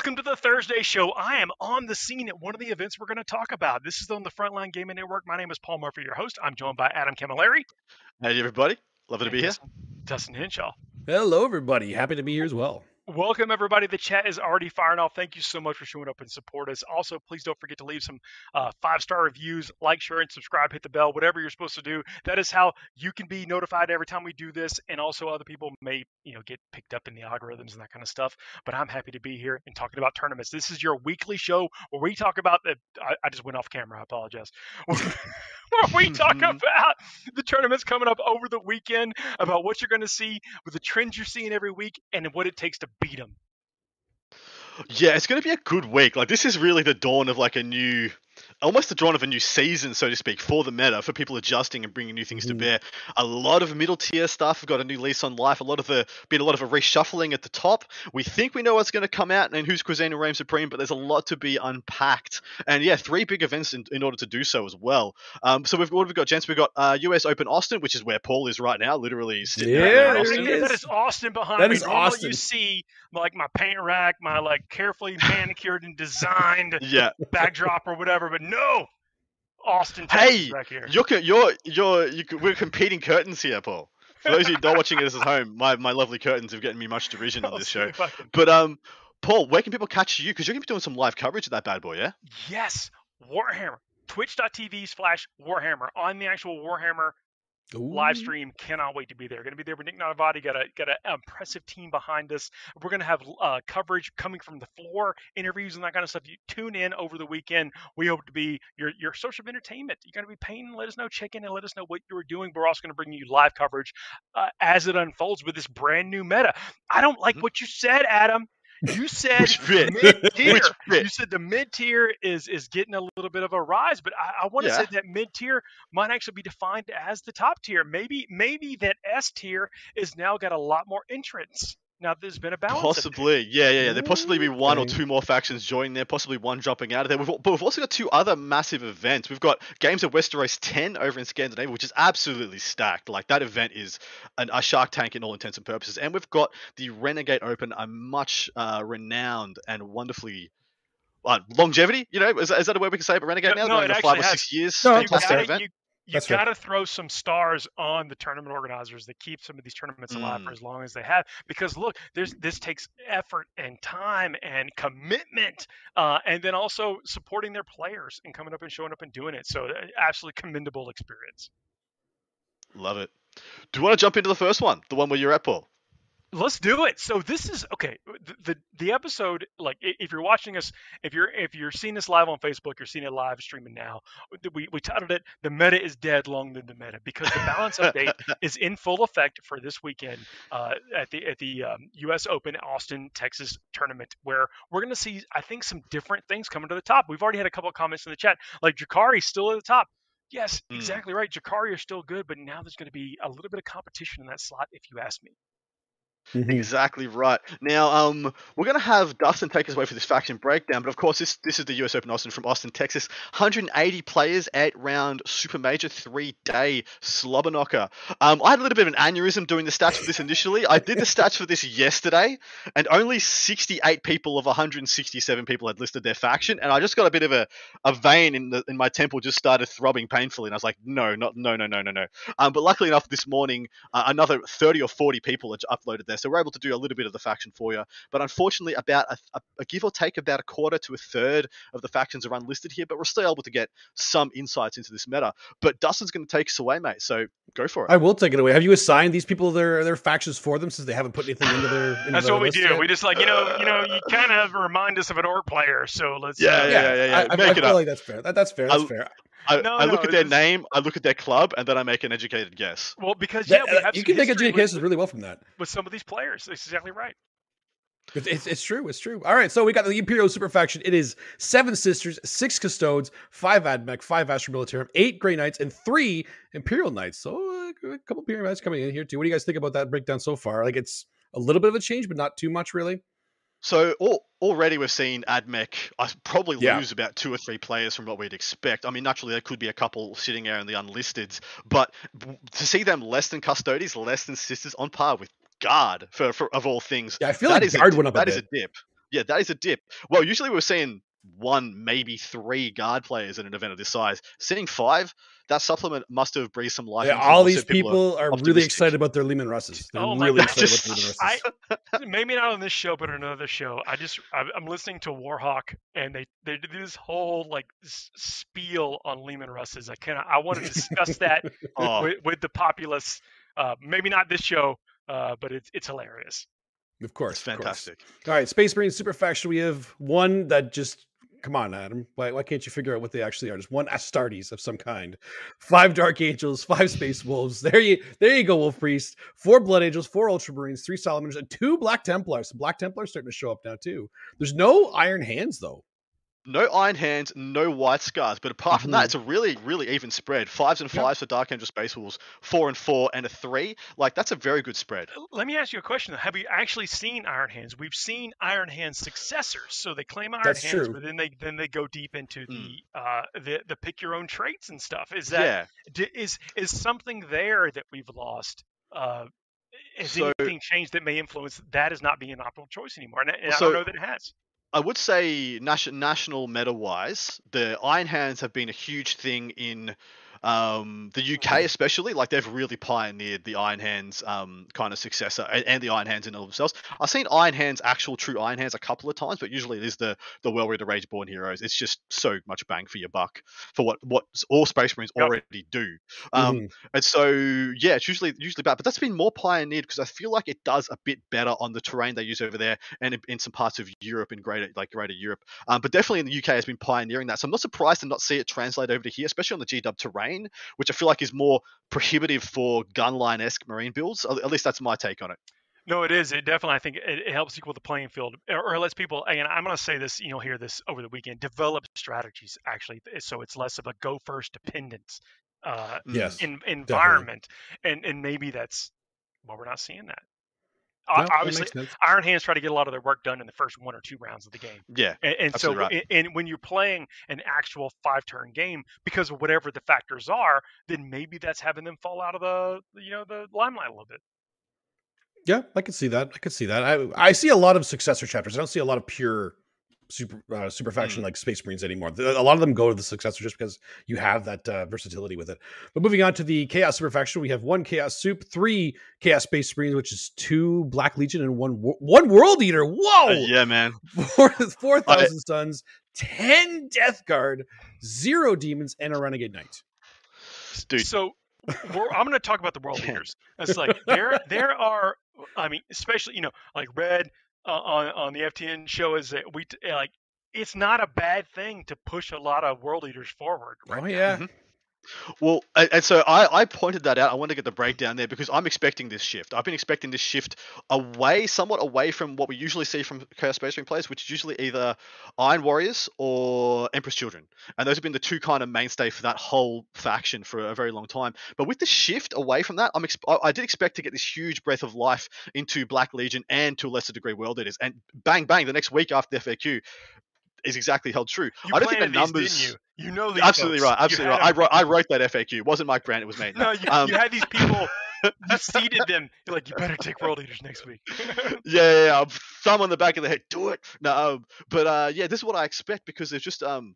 Welcome to the Thursday show. I am on the scene at one of the events we're going to talk about. This is on the Frontline Gaming Network. My name is Paul Murphy, your host. I'm joined by Adam Camilleri. Hey, everybody. Lovely to be here. Dustin Hinshaw. Hello, everybody. Happy to be here as well. Welcome, everybody. The chat is already firing off. Thank you so much for showing up and support us. Also, please don't forget to leave some uh, five star reviews, like, share, and subscribe. Hit the bell, whatever you're supposed to do. That is how you can be notified every time we do this, and also other people may, you know, get picked up in the algorithms and that kind of stuff. But I'm happy to be here and talking about tournaments. This is your weekly show where we talk about the. I, I just went off camera. I apologize. we talk mm-hmm. about the tournaments coming up over the weekend, about what you're going to see with the trends you're seeing every week, and what it takes to beat them. Yeah, it's going to be a good week. Like this is really the dawn of like a new almost the dawn of a new season, so to speak, for the meta, for people adjusting and bringing new things mm-hmm. to bear. A lot of middle tier stuff have got a new lease on life. A lot of the been a lot of a reshuffling at the top. We think we know what's going to come out and who's Cuisine and Reign Supreme, but there's a lot to be unpacked. And yeah, three big events in, in order to do so as well. Um, so we've what have we got, gents? We've got uh, US Open Austin, which is where Paul is right now, literally sitting yeah, Austin. that is Austin behind that me. Is Austin. You see like my paint rack, my like carefully manicured and designed yeah. backdrop or whatever, but no, Austin. Texas hey, back here. you're you're you're you, we're competing curtains here, Paul. For those of you not watching this at home, my, my lovely curtains have gotten me much derision on this show. But um, Paul, where can people catch you? Because you're gonna be doing some live coverage of that bad boy, yeah? Yes, Warhammer. Twitch.tv slash Warhammer on the actual Warhammer Ooh. live stream. Cannot wait to be there. Going to be there with Nick Nanavati. Got a got an impressive team behind us. We're going to have uh, coverage coming from the floor, interviews and that kind of stuff. You tune in over the weekend. We hope to be your your source of entertainment. You're going to be paying. Let us know, check in, and let us know what you're doing. We're also going to bring you live coverage uh, as it unfolds with this brand new meta. I don't like mm-hmm. what you said, Adam. You said mid tier. You said the mid tier is is getting a little bit of a rise, but I, I want to yeah. say that mid tier might actually be defined as the top tier. Maybe maybe that S tier is now got a lot more entrants now there's been a balance. Possibly, yeah, yeah, yeah. There possibly be one or two more factions joining there, possibly one dropping out of there. We've, but we've also got two other massive events. We've got Games of Westeros 10 over in Scandinavia, which is absolutely stacked. Like that event is an, a Shark Tank in all intents and purposes. And we've got the Renegade Open, a much uh, renowned and wonderfully uh, longevity. You know, is, is, that a word we can say about Renegade no, now? No, five or has. six years. No, fantastic event. You, you got to throw some stars on the tournament organizers that keep some of these tournaments alive mm. for as long as they have. Because look, there's this takes effort and time and commitment, uh, and then also supporting their players and coming up and showing up and doing it. So, uh, absolutely commendable experience. Love it. Do you want to jump into the first one, the one where you're at, Paul? Let's do it. So this is okay. The, the, the episode, like if you're watching us, if you're if you're seeing this live on Facebook, you're seeing it live streaming now. We we titled it "The Meta is Dead Long Live the Meta" because the balance update is in full effect for this weekend uh, at the at the um, U.S. Open Austin, Texas tournament, where we're going to see I think some different things coming to the top. We've already had a couple of comments in the chat, like Drukhari still at the top. Yes, mm. exactly right. Drukhari are still good, but now there's going to be a little bit of competition in that slot, if you ask me. Mm-hmm. Exactly right. Now, um, we're going to have Dustin take us away for this faction breakdown, but of course, this this is the US Open Austin from Austin, Texas. 180 players, eight round super major, three day slobber knocker. Um, I had a little bit of an aneurysm doing the stats for this initially. I did the stats for this yesterday, and only 68 people of 167 people had listed their faction, and I just got a bit of a, a vein in the in my temple just started throbbing painfully, and I was like, no, not no, no, no, no, no. Um, but luckily enough, this morning, uh, another 30 or 40 people had uploaded their so we're able to do a little bit of the faction for you. But unfortunately, about a, a, a give or take about a quarter to a third of the factions are unlisted here. But we're still able to get some insights into this meta. But Dustin's going to take us away, mate. So go for it. I will take it away. Have you assigned these people their their factions for them since they haven't put anything into their? Into That's their what we do. Yet? We just like you know you know you kind of remind us of an orc player. So let's yeah uh, yeah yeah yeah. I, Make I, it I feel up. like that's fair. That, that's fair. That's I, fair. I, no, I look no, at their just... name, I look at their club, and then I make an educated guess. Well, because yeah, that, uh, you can make educated guesses really well from that. With some of these players, that's exactly right. It's, it's, it's, true. It's true. All right. So we got the Imperial Super Faction. It is seven sisters, six custodes, five admech, five Astra Militarum, eight Grey Knights, and three Imperial Knights. So uh, a couple Imperial Knights coming in here too. What do you guys think about that breakdown so far? Like it's a little bit of a change, but not too much really. So all, already we've seen AdMech I probably yeah. lose about two or three players from what we'd expect. I mean, naturally there could be a couple sitting there in the unlisted, but to see them less than Custodes, less than Sisters, on par with Guard for, for of all things. Yeah, I feel that like Guard a, went up. That a is a dip. Yeah, that is a dip. Well, usually we're seeing one, maybe three guard players in an event of this size. Seeing five, that supplement must have breathed some life. Yeah, into all these So people are, really excited about their Leman Russes. They're Oh my really God, excited just- about the Leman Russes. I maybe not on this show, but on another show. I just I- I'm listening to Warhawk, and they they did this whole like spiel on Leman Russes. I kind of I want to discuss that Oh, with, with the populace. Uh, maybe not this show, uh, but it's it's hilarious. of course, it's of course. fantastic. All right, Space Marine Super Faction. We have one that just come on, Adam. Why, why can't you figure out what they actually are? Just one Astartes of some kind. Five Dark Angels, five Space Wolves. There you there you go, Wolf Priest. Four Blood Angels, four Ultramarines, three Salamanders, and two Black Templars. The Black Templars starting to show up now too. There's no Iron Hands though. No iron hands, no white scars. But apart from that, Mhm. it's a really, really even spread. Fives and Yeah. fives for Dark Angel Space Wolves, four and four, and a three. Like that's a very good spread. Let me ask you a question. though. Have you actually seen Iron Hands? We've seen Iron Hands successors, so they claim Iron That's Hands, true. but then they then they go deep into the Mm. uh the the pick your own traits and stuff. Is that yeah. d- is is something there that we've lost? Uh, has So- anything changed that may influence that is not being an optimal choice anymore? And, I- and I don't know that it has. I would say nation, national meta wise, the Iron Hands have been a huge thing in um, the UK, especially. Like they've really pioneered the Iron Hands um, kind of successor and, and the Iron Hands in and of themselves. I've seen Iron Hands, actual true Iron Hands, a couple of times, but usually it is the the well read Rage Born heroes. It's just so much bang for your buck for what what all Space Marines Yep. already do. Um, Mhm. and so yeah, it's usually usually bad, but that's been more pioneered because I feel like it does a bit better on the terrain they use over there and in, in some parts of Europe in greater like greater Europe. Um, but definitely in the UK has been pioneering that. So I'm not surprised to not see it translate over to here, especially on the GW terrain, which I feel like is more prohibitive for gunline esque marine builds. At at least that's my take on it. No, it is. It definitely, I think, it, it helps equal the playing field, or, or lets people. And I'm going to say this, you'll hear this over the weekend. Develop strategies actually, so it's less of a go first dependence uh. Yes. in, environment, and and maybe that's well, we're not seeing that. No, Obviously. Iron Hands try to get a lot of their work done in the first one or two rounds of the game. Yeah. And, and so, right. and and when you're playing an actual five turn game, because of whatever the factors are, then maybe that's having them fall out of the, you know, the limelight a little bit. Yeah, I could see that. I could see that. I I see a lot of successor chapters. I don't see a lot of pure super uh, super Mm. faction like Space Marines anymore. The- A lot of them go to the successor just because you have that uh, versatility with it. But moving on to the Chaos super faction, we have one Chaos Soup, three Chaos Space Marines, which is two Black Legion and one one World Eater. Whoa, Uh, yeah, man. four four thousand sons, ten Death Guard, zero demons, and a Renegade Knight. Dude. So we're, I'm going to talk about the world Yeah. leaders. It's like there there are, I mean, especially you know, like Red uh, on on the FTN show is that we like it's not a bad thing to push a lot of World Eaters forward. Right Oh yeah, Mhm. Well, and, so I, I pointed that out. I wanted to get the breakdown there because I'm expecting this shift. I've been expecting this shift away, somewhat away from what we usually see from Chaos Space Marine players, which is usually either Iron Warriors or Emperor's Children, and those have been the two kind of mainstay for that whole faction for a very long time. But with the shift away from that, I'm I, I did expect to get this huge breath of life into Black Legion and to a lesser degree World Eaters, and bang bang, the next week after the FAQ is exactly held true. You I don't think the numbers. these, you? You know these. Absolutely folks. right. Absolutely right. I wrote, I wrote that FAQ. It wasn't Mike Grant. It was me. No, you, Um, you had these people. You seeded them. You're like, you better take World Eaters next week. yeah, yeah, yeah. Thumb on the back of the head. Do it. No, um, but uh, yeah, this is what I expect because there's just um,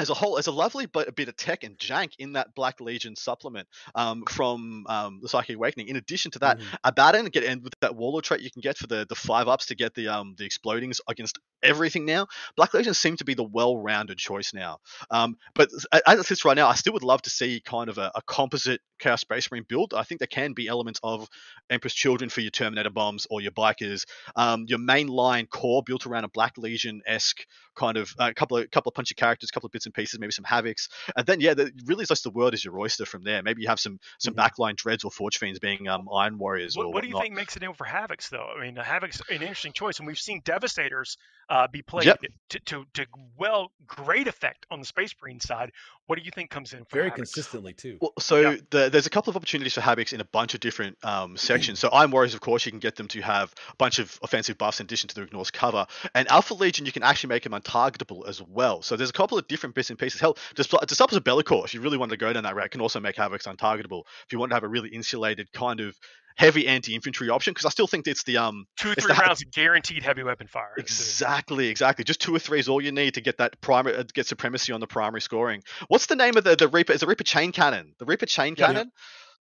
as a whole, there's a lovely but a bit of tech and jank in that Black Legion supplement um, from um, the Psychic Awakening. In addition to that, Mhm. Abaddon get and with that warlord trait you can get for the the five ups to get the um the explodings against everything now. Black Legion seem to be the well-rounded choice now. Um, but as it sits right now, I still would love to see kind of a, a composite Chaos Space Marine build. I think there can be elements of Emperor's Children for your Terminator bombs or your bikers. Um, your main line core built around a Black Legion esque kind of a couple of couple of punchy characters, couple of bits and pieces, maybe some havocs, and then yeah, the, really just the world is your oyster from there. Maybe you have some some Mhm. backline dreads or Forge Fiends being um, Iron Warriors or What, what do you think makes it in for Havocs, though? I mean, the Havocs an interesting choice, and we've seen Devastators uh, be played Yep. to, to to well great effect on the Space Marine side. What do you think comes in for very Havocs? consistently too. Well, so Yeah. the, there's a couple of opportunities for Havocs in a bunch of different um, sections. So Iron Warriors, of course, you can get them to have a bunch of offensive buffs in addition to the ignores cover. And Alpha Legion, you can actually make them untargetable as well. So there's a couple of different bits and pieces. Hell, just just as a Bellicor, if you really want to go down that route, can also make Havocs untargetable. If you want to have a really insulated kind of heavy anti-infantry option because I still think it's the um two three the- rounds guaranteed heavy weapon fire. exactly exactly just two or three is all you need to get that primary uh, get supremacy on the primary scoring. What's the name of the the Reaper? Is the Reaper chain cannon? The Reaper chain Yeah. cannon.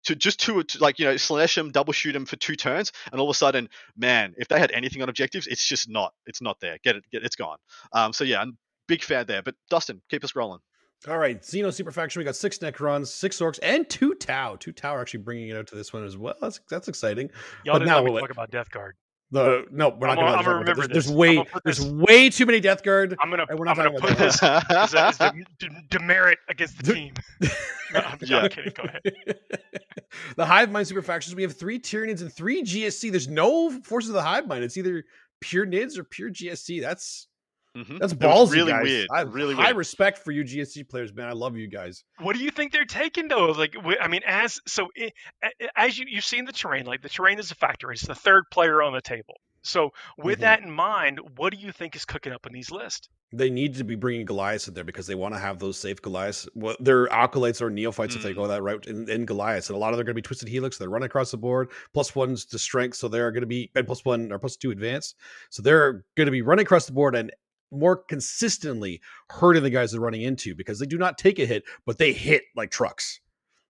To just two, to, like you know, slash them, double shoot them for two turns, and all of a sudden, man, if they had anything on objectives, it's just not, it's not there. Get it, get it's gone. Um, so yeah, I'm big fan there. But Dustin, keep us rolling. All right, Xeno Super Faction. We got six Necrons, six Orcs, and two Tau. Two Tau are actually bringing it out to this one as well. That's that's exciting. Y'all But didn't now we'll talk about Death Guard. The no, we're not I'm gonna- going gonna remember There's, there's this. I'm way there's this- way too many Death Guard. I'm gonna we're I'm not gonna put about this as a, as a d- demerit against the team. No, I'm, Yeah. I'm kidding. Go ahead. the Hive Mind Super Factions. We have three Tyranids and three GSC. There's no forces of the Hive Mind. It's either pure Nids or pure GSC. That's Mhm. that's It ballsy, really guys. weird. I really high weird. respect for you GSC players, man. I love you guys. What do you think they're taking though? Like, I mean, as so i- a- as you you've seen the terrain, like the terrain is a factor. It's the third player on the table. So with Mhm. that in mind, what do you think is cooking up in these lists? They need to be bringing Goliaths in there because they want to have those safe Goliaths. Well, they're acolytes or neophytes if they Mm. go that route in, in Goliaths. And a lot of them are going to be twisted helix. So They're running across the board. Plus ones to strength. So they're going to be, and plus one or plus two advanced. So they're going to be running across the board and more consistently hurting the guys they're running into because they do not take a hit, but they hit like trucks.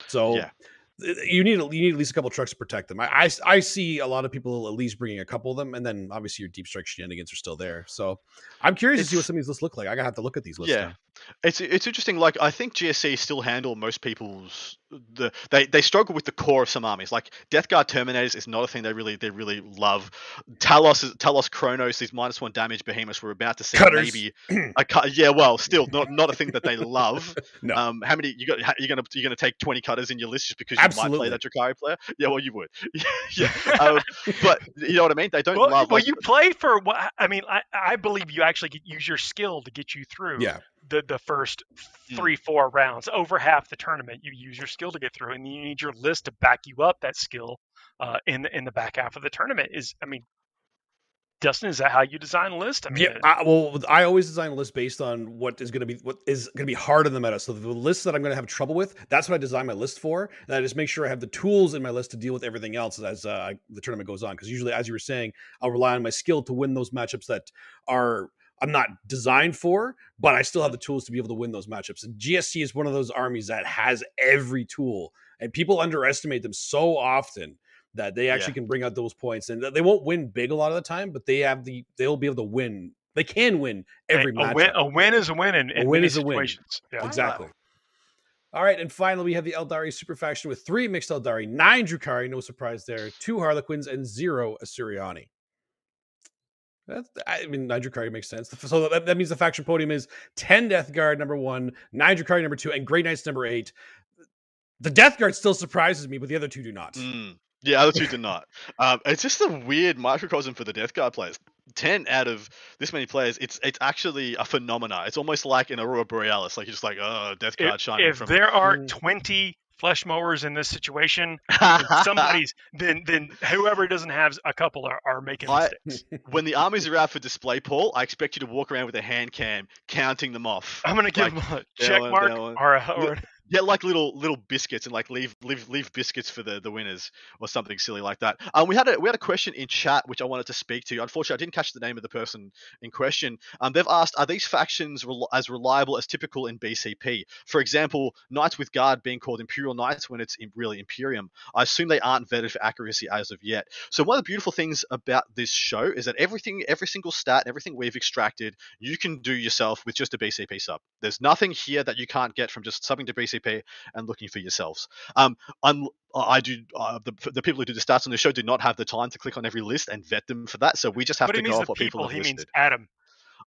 So Yeah. Eh, eh, you need you need at least a couple trucks to protect them. I, I I see a lot of people at least bringing a couple of them, and then obviously your deep strike shenanigans are still there. So I'm curious to see what some of these lists look like. I gotta have to look at these lists. Yeah, now. It's it's interesting. Like I think GSC still handle most people's the they they struggle with the core of some armies. Like Death Guard Terminators is not a thing they really they really love. Talos is- Talos Chronos these minus one damage behemoths we're about to see Cutters. maybe a cut. Yeah, well, still not not a thing that they love. No. Um, how many you got? You're gonna you're gonna take 20 cutters in your list just because you might play that Drukhari player? Yeah, well you would. yeah, um, but you know what I mean. They don't Well, love. well like- you play for what? I mean, I, I believe you actually get, use your skill to get you through. Yeah. The the first Mm. three four rounds over half the tournament you use your skill to get through and you need your list to back you up that skill uh, in the in the back half of the tournament is i mean dustin is that how you design a list i mean Yeah, I, well, I always design a list based on what is going to be what is going to be hard in the meta. So the list that I'm going to have trouble with, that's what I design my list for, and I just make sure I have the tools in my list to deal with everything else as uh, the tournament goes on. Because usually, as you were saying, I'll rely on my skill to win those matchups that are I'm not designed for, but I still have the tools to be able to win those matchups. And GSC is one of those armies that has every tool, and people underestimate them so often that they actually Yeah. can bring out those points and they won't win big a lot of the time but they have the they'll be able to win they can win every a match win, a win is a win in, in win is a win. yeah. exactly all right and finally we have the eldari super faction with three mixed eldari nine drukari no surprise there two harlequins and zero Asuryani that's, I mean, nine Drukari makes sense. So that, that means the faction podium is 10 Death Guard number one, nine Drukari number two, and Grey Knights number eight. The Death Guard still surprises me, but the other two do not. Mm. Yeah, other two do not. Um, it's just a weird microcosm for the Death Guard players. Ten out of this many players, it's it's actually a phenomena. It's almost like an Aurora Borealis. Like you're just like, oh, Death Guard if, shining if from. there are Mm. 20 flesh mowers in this situation then somebody's then then whoever doesn't have a couple are, are making I- mistakes when the armies are out for display, Paul, I expect you to walk around with a hand cam counting them off. i'm gonna give like, them a check mark that one. or, a, or Yeah, like little little biscuits and like leave leave leave biscuits for the, the winners or something silly like that. Um, we had a we had a question in chat which I wanted to speak to. Unfortunately, I didn't catch the name of the person in question. Um, they've asked, are these factions as reliable as typical in BCP? For example, Knights with Guard being called Imperial Knights when it's really Imperium. I assume they aren't vetted for accuracy as of yet. So one of the beautiful things about this show is that everything, every single stat, everything we've extracted, you can do yourself with just a BCP sub. There's nothing here that you can't get from just subbing to BCP and looking for yourselves. Um, I'm, I do uh, the, the people who do the stats on the show do not have the time to click on every list and vet them for that, so we just have but to go means off the what people people have he listed means adam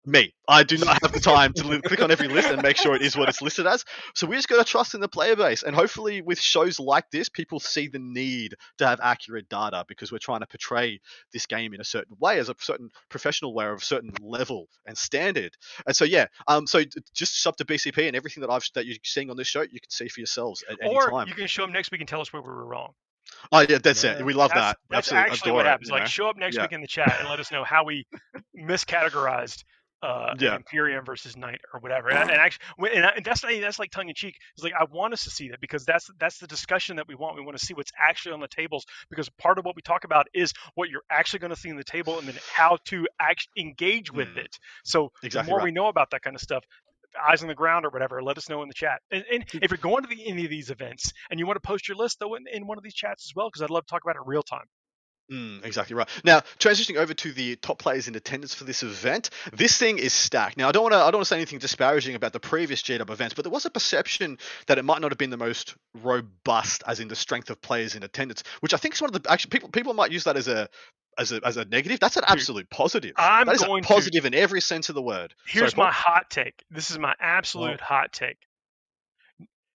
me. I do not have the time to li- click on every list and make sure it is what it's listed as. So we just got to trust in the player base. And hopefully, with shows like this, people see the need to have accurate data because we're trying to portray this game in a certain way, as a certain professional way, of a certain level and standard. And so, yeah, um, so just sub to BCP and everything that I've that you're seeing on this show, you can see for yourselves at any or time. you can show up next week and tell us where we were wrong Oh yeah, that's it. We love that's, that. that's Absolutely actually adore what happens you like know? show up next Yeah. week in the chat and let us know how we miscategorized uh, yeah. Imperium versus Knight or whatever. And, and actually, and, and that's not, that's like tongue in cheek. It's like I want us to see that because that's that's the discussion that we want. We want to see what's actually on the tables because part of what we talk about is what you're actually going to see on the table and then how to act, engage with mm. it. So exactly the more right. we know about that kind of stuff, eyes on the ground or whatever, let us know in the chat. And, and if you're going to the, any of these events and you want to post your list, though, in, in one of these chats as well, because I'd love to talk about it real time. Mm, exactly right. Now, transitioning over to the top players in attendance for this event, this thing is stacked. Now, I don't want to I don't want to say anything disparaging about the previous GW events, but there was a perception that it might not have been the most robust, as in the strength of players in attendance, which I think is one of the actually people people might use that as a as a, as a negative. That's an absolute positive. I'm that is going positive to, in every sense of the word. Here's my hot take. This is my absolute hot take.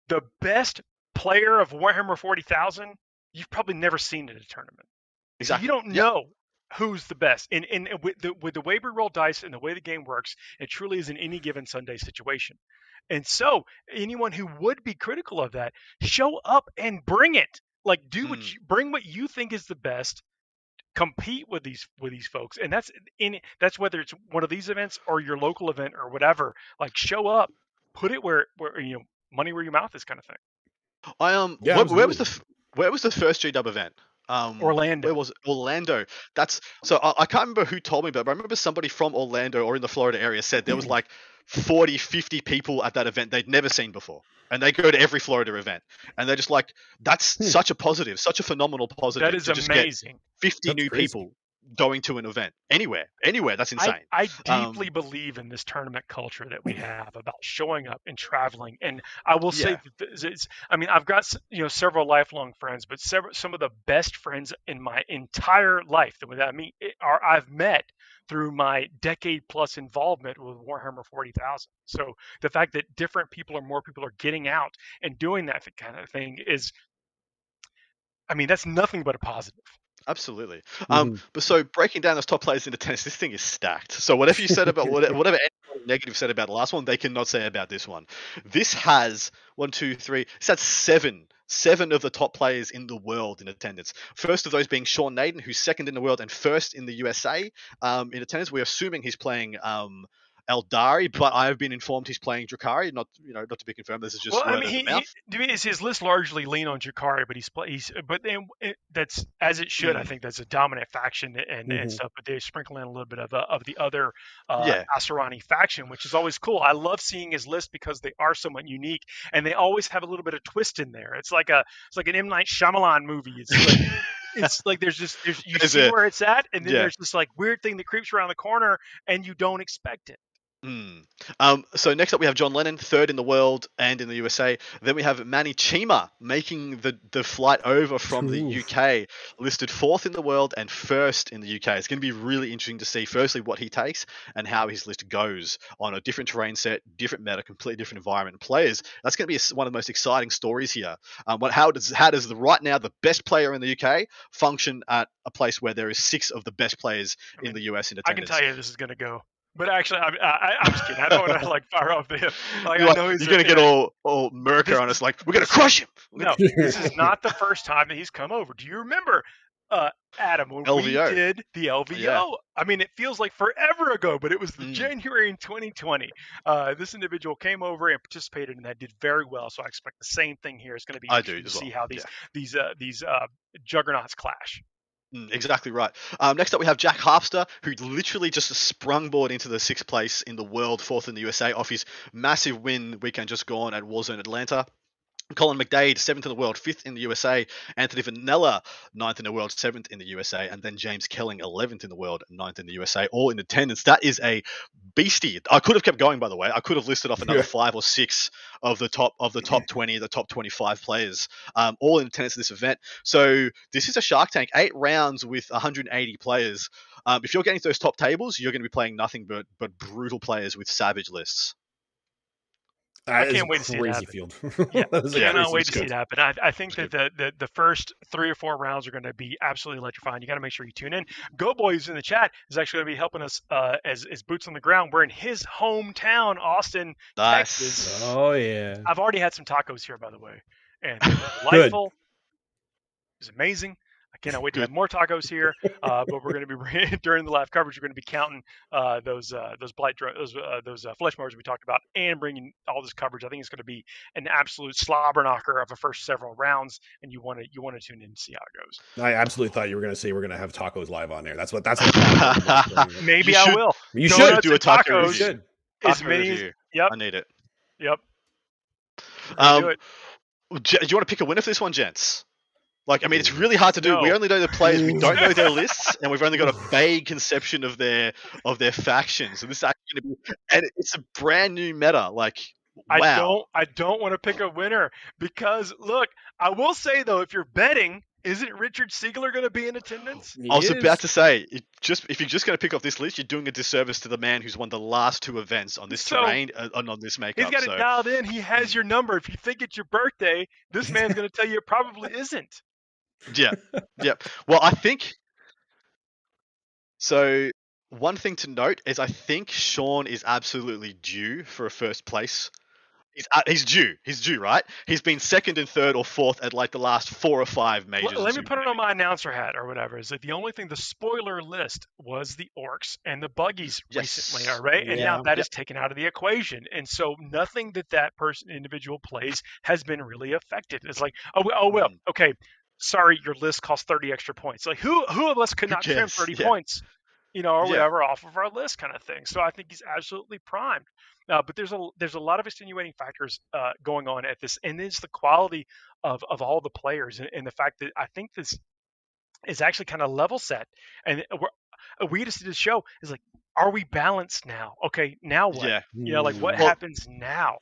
The best player of Warhammer 40,000, you've probably never seen in a tournament. Exactly. You don't know who's the best. And, and with the with the way we roll dice and the way the game works, it truly is an any given Sunday situation. And so anyone who would be critical of that, show up and bring it. Like do what mm. you bring what you think is the best compete with these with these folks and that's in that's whether it's one of these events or your local event or whatever like show up put it where where you know money where your mouth is kind of thing i um yeah, where, where was the where was the first GW event um, Orlando. Where was it? Orlando? That's so I, I, can't remember who told me, but I remember somebody from Orlando or in the Florida area said there was mm. like 40, 50 people at that event they'd never seen before. And they go to every Florida event. And they're just like, that's hmm. such a positive, such a phenomenal positive. That is amazing. 50 that's new crazy. people going to an event anywhere, anywhere. That's insane. I, I um, deeply um, believe in this tournament culture that we have about showing up and traveling. And I will say, yeah. I mean, I've got you know several lifelong friends, but several some of the best friends in my entire life that I mean are I've met through my decade plus involvement with Warhammer 40,000. So the fact that different people or more people are getting out and doing that kind of thing is, I mean, that's nothing but a positive. Absolutely. Mm-hmm. Um, but so breaking down those top players into tennis, this thing is stacked. So whatever you said about whatever, whatever negative said about the last one, they cannot say about this one. This has one, two, three. It's had seven, seven of the top players in the world in attendance. First of those being Sean Nayden, who's second in the world and first in the USA um, in attendance. We're assuming he's playing. Um, Aeldari, but I have been informed he's playing Drukhari. Not you know not to be confirmed. This is just well, I mean, he, he, he, his list largely lean on Drukhari, but he's he's but then it, that's as it should. Mm. I think that's a dominant faction and, mm-hmm. and stuff. But they sprinkle in a little bit of the, of the other uh, yeah. Asuryani faction, which is always cool. I love seeing his list because they are somewhat unique and they always have a little bit of twist in there. It's like a it's like an M Night Shyamalan movie. It's like. it's like there's just there's you is see it? where it's at, and then yeah. there's this like weird thing that creeps around the corner, and you don't expect it. Mm. Um, so next up we have John Lennon, third in the world and in the USA. Then we have Manny Chima making the, the flight over from Oof. the UK, listed fourth in the world and first in the UK. It's going to be really interesting to see, firstly, what he takes and how his list goes on a different terrain set, different meta, completely different environment players. That's going to be one of the most exciting stories here. Um, what, how does how does the right now the best player in the UK function at a place where there is six of the best players I mean, in the US in attendance? I can tell you this is going to go but actually, I, I, I'm just kidding. I don't want to like fire off the. Like, you're, I know he's you're gonna get all all Merker on us, like we're gonna crush him. No, this is not the first time that he's come over. Do you remember, uh, Adam, when LVO. we did the LVO? Yeah. I mean, it feels like forever ago, but it was the mm. January in 2020. Uh, this individual came over and participated, and that did very well. So I expect the same thing here. It's going to be interesting to well. see how these yeah. these uh, these uh, juggernauts clash. Mm, exactly right. Um, next up, we have Jack Harpster, who literally just sprungboard into the sixth place in the world, fourth in the USA, off his massive win weekend just gone at Warzone Atlanta. Colin McDade, seventh in the world, fifth in the USA. Anthony Vanella, ninth in the world, seventh in the USA. And then James Kelling, 11th in the world, ninth in the USA, all in attendance. That is a beastie. I could have kept going, by the way. I could have listed off another yeah. five or six of the top of the top 20, the top 25 players, um, all in attendance at this event. So this is a Shark Tank, eight rounds with 180 players. Um, if you're getting to those top tables, you're going to be playing nothing but but brutal players with savage lists. I can't wait to see it happen. Field. yeah, I cannot wait to see it happen. I, I think that the, the, the first three or four rounds are going to be absolutely electrifying. You got to make sure you tune in. Go Boys in the chat is actually going to be helping us uh, as, as boots on the ground. We're in his hometown, Austin, nice. Texas. Oh yeah. I've already had some tacos here, by the way, and delightful. It was amazing. I cannot wait to have more tacos here. Uh, but we're going to be during the live coverage. We're going to be counting uh, those uh, those blight those uh, those uh, flesh mowers we talked about, and bringing all this coverage. I think it's going to be an absolute slobber knocker of the first several rounds, and you want to you want to tune in to see how it goes. I absolutely thought you were going to say we're going to have tacos live on there. That's what that's. What Maybe I will. You Donuts should do a taco tacos. You should. As Taco many as, yep, I need it. yep. We're do Um, it. Do you want to pick a winner for this one, gents? Like, I mean, it's really hard to do. We only know the players. We don't know their lists, and we've only got a vague conception of their of their factions. So this is actually going to be, and it's a brand new meta. Like, I don't I don't want to pick a winner because look, I will say though, if you're betting, isn't Richard Siegler going to be in attendance? I was about to say, it just if you're just going to pick off this list, you're doing a disservice to the man who's won the last two events on this So- terrain uh, and on this makeup. He's got so. it dialed in. He has your number. If you think it's your birthday, this man's going to tell you it probably isn't. Yeah, yeah. Well, I think so. One thing to note is I think Sean is absolutely due for a first place. He's uh, he's due. He's due, right? He's been second and third or fourth at like the last four or five majors. Let, let me put it on my announcer hat or whatever. Is that the only thing? The spoiler list was the orcs and the buggies recently, Yes. all right? And now Yeah. that is taken out of the equation, and so nothing that that person individual plays has been really affected. It's like, oh, oh well, Mm. okay. Sorry, your list costs thirty extra points. Like who who of us could Who not trim thirty Yeah. points, you know, or Yeah. whatever off of our list, kind of thing. So I think he's absolutely primed. Uh, but there's a there's a lot of extenuating factors uh, going on at this, and it's the quality of of all the players, and, and the fact that I think this is actually kind of level set, and we're, we just did a show is like, are we balanced now? Okay, now what? Yeah, You know, like what Well- happens now?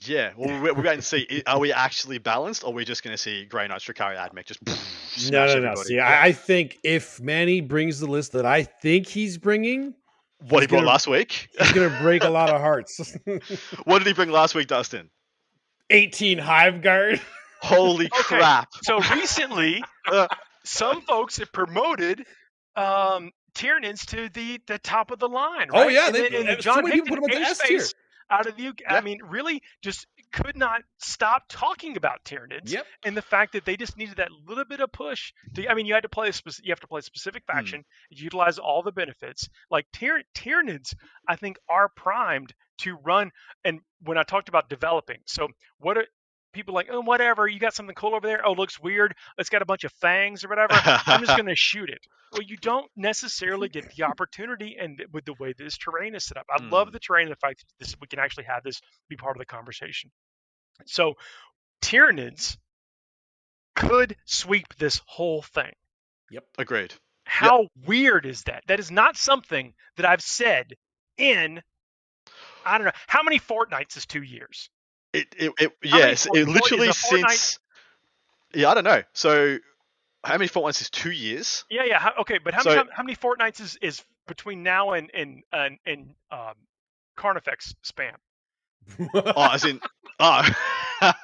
Yeah. Well, we're, we're going to see. Are we actually balanced, or are we just going to see Grey Knight, Drukhari, Admech just No, smash no, no. everybody? See, I, I think if Manny brings the list that I think he's bringing, what he brought gonna- last week? he's going to break a lot of hearts. what did he bring last week, Dustin? 18 Hive Guard. Holy Okay. crap! So recently, Uh. some folks have promoted um, Tyranids to the the top of the line. Oh, yeah, and, they- then- and so John many people Hickman, put him on the Ace S tier. Out of you. UK. I mean, really, just could not stop talking about Tyranids. Yep. and the fact that they just needed that little bit of push to i mean you had to play a spec- you have to play a specific Hmm. faction utilize all the benefits like Tyr- tyranids i think are primed to run and when i talked about developing so what are people like oh whatever you got something cool over there oh looks weird it's got a bunch of fangs or whatever i'm just going to shoot it well you don't necessarily get the opportunity and with the way this terrain is set up i love Hmm. the terrain and the fact that this, we can actually have this be part of the conversation so Tyranids could sweep this whole thing. Yep, agreed. How weird is that? That is not something that I've said in I don't know how many fortnights is two years. It, it, it How many yes, it fort- literally is since. Yeah, I don't know. So, how many fortnights is two years? Yeah, yeah. Okay, but how, So- many, how, how many fortnights is, is between now and and and, and um, Carnifex spam? Oh, as in, oh,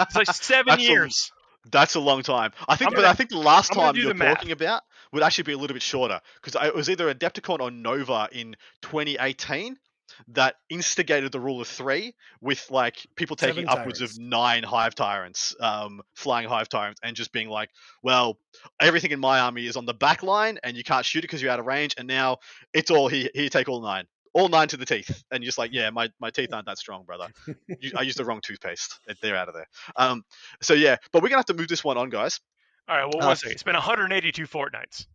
It's like seven That's a- years. that's a long time. I think, I'm but I think the last time you're the math. talking about would actually be a little bit shorter because it was either Adepticon or Nova in 2018 that instigated the rule of three with like people taking Seven upwards tyrants. of nine hive tyrants, um, flying hive tyrants, and just being like, well, everything in my army is on the back line and you can't shoot it because you're out of range, and now it's all here. Here, take all nine. All nine to the teeth, and you're just like, yeah, my, my teeth aren't that strong, brother. You, I used the wrong toothpaste. They're out of there. Um, so yeah, but we're gonna have to move this one on, guys. All right, well, Uh, one second. It's been 182 fortnights.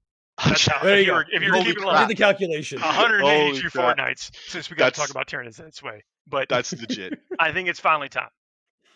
That's how, There if you you go. were, if you were keeping crap. I along, did the calculation. 182 Holy fortnights since we got to talk That's- about Tyranids this way. But That's legit. I think it's finally time.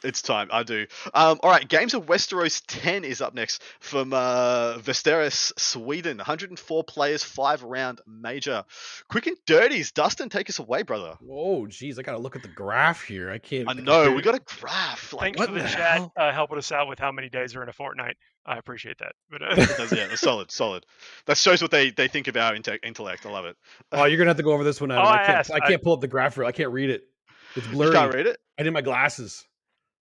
It's time. I do. Um, all right. Games of Westeros 10 is up next from uh, Västerås, Sweden. 104 players, five round major. Quick and dirties. Dustin, take us away, brother. Oh, geez, I gotta look at the graph here. I can't. I know. We got a graph. Like, Thanks what for the, the chat uh, helping us out with how many days are in a fortnight. I appreciate that. But uh, That's- yeah, that's solid, solid. That shows what they, they think of our inte- intellect. I love it. Oh, you're gonna have to go over this one. Adam. Oh, I I can't. asked. I can't pull up the graph. real- I can't read it. It's You blurry. can't read it? I need my glasses.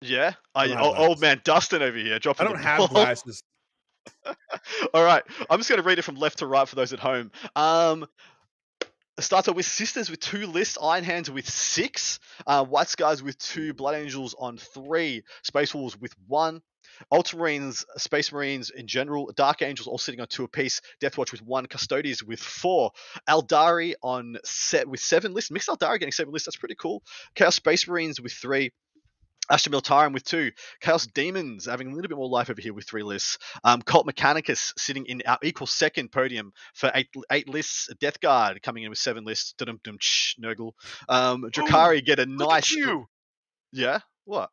Yeah. I, don't have oh, old man Dustin over here. Dropping I Dropping don't the have ball. glasses. All right, I'm just going to read it from left to right for those at home. Um, starts off with Sisters with two lists, Iron Hands with six, uh, White Scars with two, Blood Angels on three, Space Wolves with one, Ultramarines, Space Marines in general, Dark Angels all sitting on two apiece, Death Watch with one, Custodians with four, Aeldari on set with seven lists, Mixed Aeldari getting seven lists, that's pretty cool. Chaos Space Marines with three, Astra Militarum with two, Chaos Demons having a little bit more life over here with three lists. Um, Cult Mechanicus sitting in our equal second podium for eight eight lists. Death Guard coming in with seven lists. Dum dum Nurgle. Um, Drukhari get a nice. you. Yeah. What?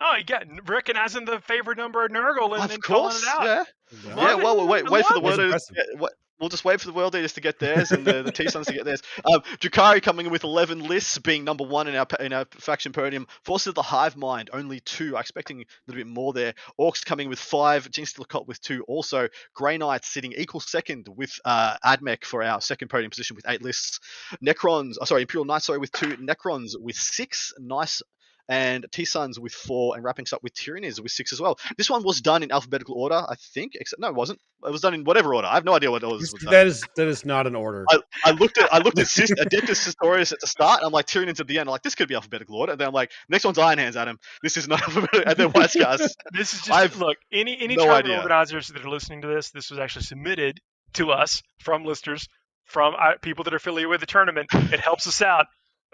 Oh, you get recognizing the favorite number of Nurgle and of then course, calling it out. Yeah. Yeah. Well, wait, wait for the Love word. yeah, We'll just wait for the World Eaters to get theirs and the, the T Suns to get theirs. Um, Drukhari coming in with 11 lists, being number one in our in our faction podium. Forces of the Hive Mind, only two. I'm expecting a little bit more there. Orcs coming with five. Jinx Cult with two. Also, Grey Knights sitting equal second with uh, Admech for our second podium position with eight lists. Necrons, oh, sorry, Imperial Knights, sorry, with two. Necrons with six. Nice and T Suns with four, and wrapping us up with Tyranids with six as well. This one was done in alphabetical order, I think. Except no, it wasn't. It was done in whatever order. I have no idea what it was. was done. That is that is not an order. I, I looked at I looked at Sis, Adeptus Sistorius at the start. And I'm like Tyranids at the end. I'm like this could be alphabetical order. And then I'm like next one's Iron Hands, Adam. This is not alphabetical. And then White Scars. This is just I've look. Any any no tournament organizers that are listening to this, this was actually submitted to us from listeners, from uh, people that are familiar with the tournament. It helps us out.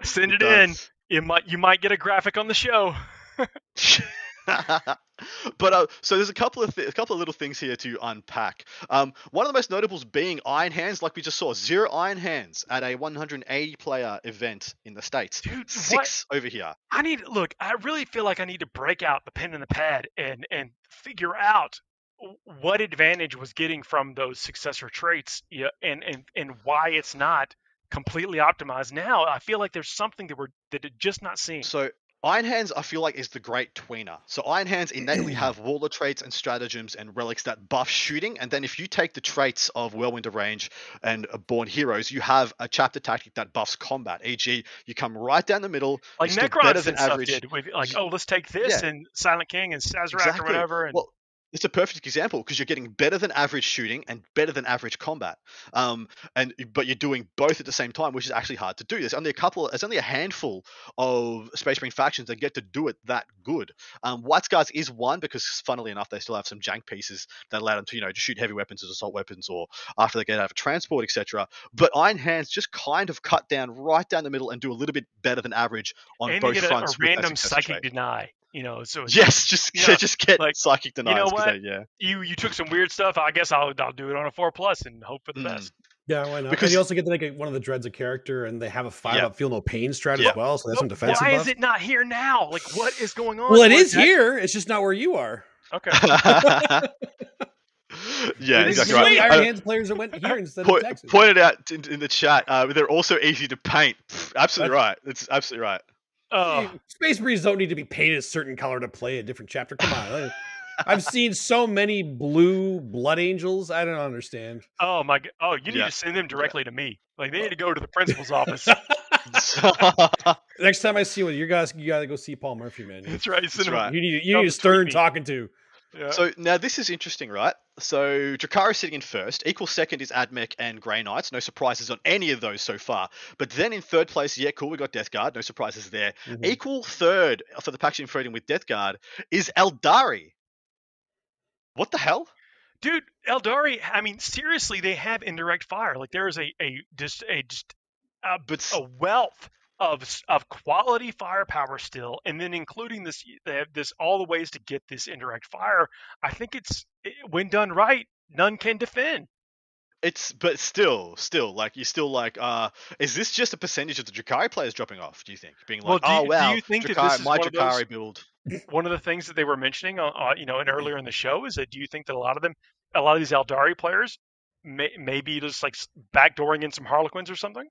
Send it, in. It might you might get a graphic on the show. but uh, so there's a couple of th- a couple of little things here to unpack. Um, one of the most notables being Iron Hands, like we just saw, zero Iron Hands at a 180 player event in the states. Dude, what? Six over here. I need look. I really feel like I need to break out the pen and the pad and and figure out what advantage was getting from those successor traits, yeah, and and and why it's not completely optimized. Now I feel like there's something that we're that it just not seeing. So Iron Hands, I feel like, is the great tweener. So Iron Hands innately have warlord traits and stratagems and relics that buff shooting. And then if you take the traits of Whirlwind of Rage and uh, Born Heroes, you have a chapter tactic that buffs combat. E.g., you come right down the middle. Like Necrons better and than stuff average. did. With, like, oh, let's take this yeah. and Silent King and Szarekh or whatever. And Well, it's a perfect example because you're getting better than average shooting and better than average combat. Um, and but you're doing both at the same time, which is actually hard to do. There's only a couple. There's only a handful of Space Marine factions that get to do it that good. Um, White Scars is one because, funnily enough, they still have some jank pieces that allow them to, you know, to shoot heavy weapons as assault weapons or after they get out of transport, etc. But Iron Hands just kind of cut down right down the middle and do a little bit better than average on and both get a, a fronts. random psychic deny. You know, so Yes, just you know, just get like, psychic denies. know 'cause what? they- yeah. you you took some weird stuff. I guess I'll I'll do it on a four plus and hope for the Mm. best. yeah, why not? because- and you also get to make a, one of the dreads a character, and they have a five Yeah. up feel no pain strat Yeah. as well. So that's some But defensive Why buff. is it not here now? Like, what is going on? well, it is that- here. It's just not where you are. Okay. yeah, It's exactly just right. the Uh, Iron Hands players that went here instead po- of Texas. pointed out in, in the chat, uh, they're also easy to paint. Pff, absolutely right. It's absolutely right. Oh, Space Marines don't need to be painted a certain color to play a different chapter. Come on. I've seen so many blue blood angels. I don't understand. oh my. g- Oh, you need Yeah. to send them directly to me. Like they uh, need to go to the principal's office. Next time I see one, you guys, you gotta go see Paul Murphy, man. That's right. Send them. right. You need, you Come need a stern talking to. Yeah. so now this is interesting, right? So Drukhari sitting in first. Equal second is Admech and Grey Knights. No surprises on any of those so far. But then in third place, yeah, cool, we got Death Guard. No surprises there. Mhm. Equal third for the Paction Freedom with Death Guard is Eldari. What the hell? dude eldari i mean seriously they have indirect fire like there is a a just a just a, But a wealth of of quality firepower still and then including this this all the ways to get this indirect fire i think it's when done right none can defend It's but still, still like you're still like. Uh, is this just a percentage of the Drukhari players dropping off? Do you think being Well, like, do oh you- do you think that this is my of those- build? one of the things that they were mentioning uh, uh, you know and earlier in the show is that do you think that a lot of them a lot of these eldari players may, maybe just like backdooring in some harlequins or something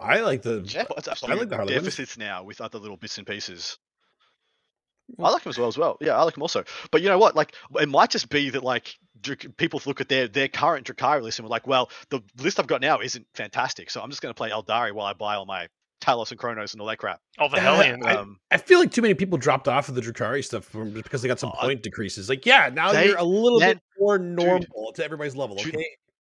I like the. Yeah, it's absolutely like the Harlequins. deficits now with other little bits and pieces. I like them as well as well. Yeah, I like them also. But you know what? Like, it might just be that like people look at their their current Drukhari list and we're like, well, the list I've got now isn't fantastic, so I'm just going to play Eldari while I buy all my Talos and Chronos and all that crap. all the Uh, hellions I- Um, I feel like too many people dropped off of the Drukhari stuff from, because they got some Uh, point decreases. Like, yeah, now they- you're a little man, bit more normal to everybody's level. dude,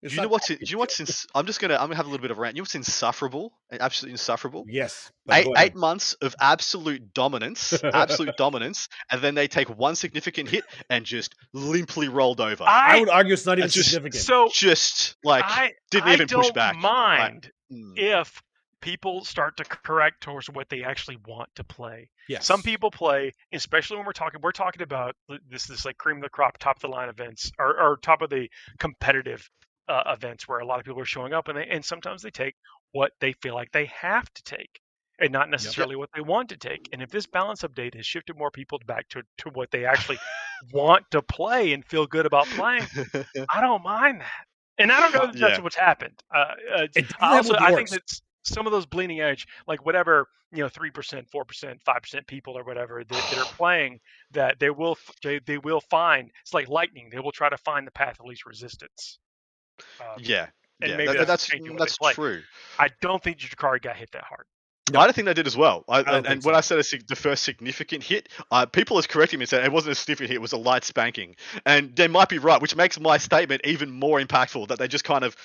Okay, Do you know what's in, do you know what's in, I'm just gonna I'm gonna have a little bit of a rant. You know what's insufferable? Absolutely insufferable. Yes. Eight eight months of absolute dominance, absolute dominance, and then they take one significant hit and just limply rolled over. I, I would argue it's not even just, significant. So just like I, didn't I even push don't back. Mind Mm. if people start to correct towards what they actually want to play. yes. Some people play, especially when we're talking, we're talking about this, this like cream of the crop, top of the line events, or, or top of the competitive uh, events where a lot of people are showing up, and they and sometimes they take what they feel like they have to take, and not necessarily what they want to take. And if this balance update has shifted more people back to to what they actually want to play and feel good about playing, I don't mind that. And I don't know if that's Yeah. what's happened. Uh, uh, I also I think that some of those bleeding edge, like whatever you know, three percent, four percent, five percent people or whatever that, that are playing, that they will they, they will find. It's like lightning; they will try to find the path of least resistance. Um, yeah, and yeah, maybe that- that's that's changing what they that's true. I don't think Drukhari got hit that hard. No. I don't think they did as well. I, don't and think and when. I said a, sig- the first significant hit, uh, people is correcting me and saying it wasn't a significant hit; it was a light spanking. And they might be right, which makes my statement even more impactful. That they just kind of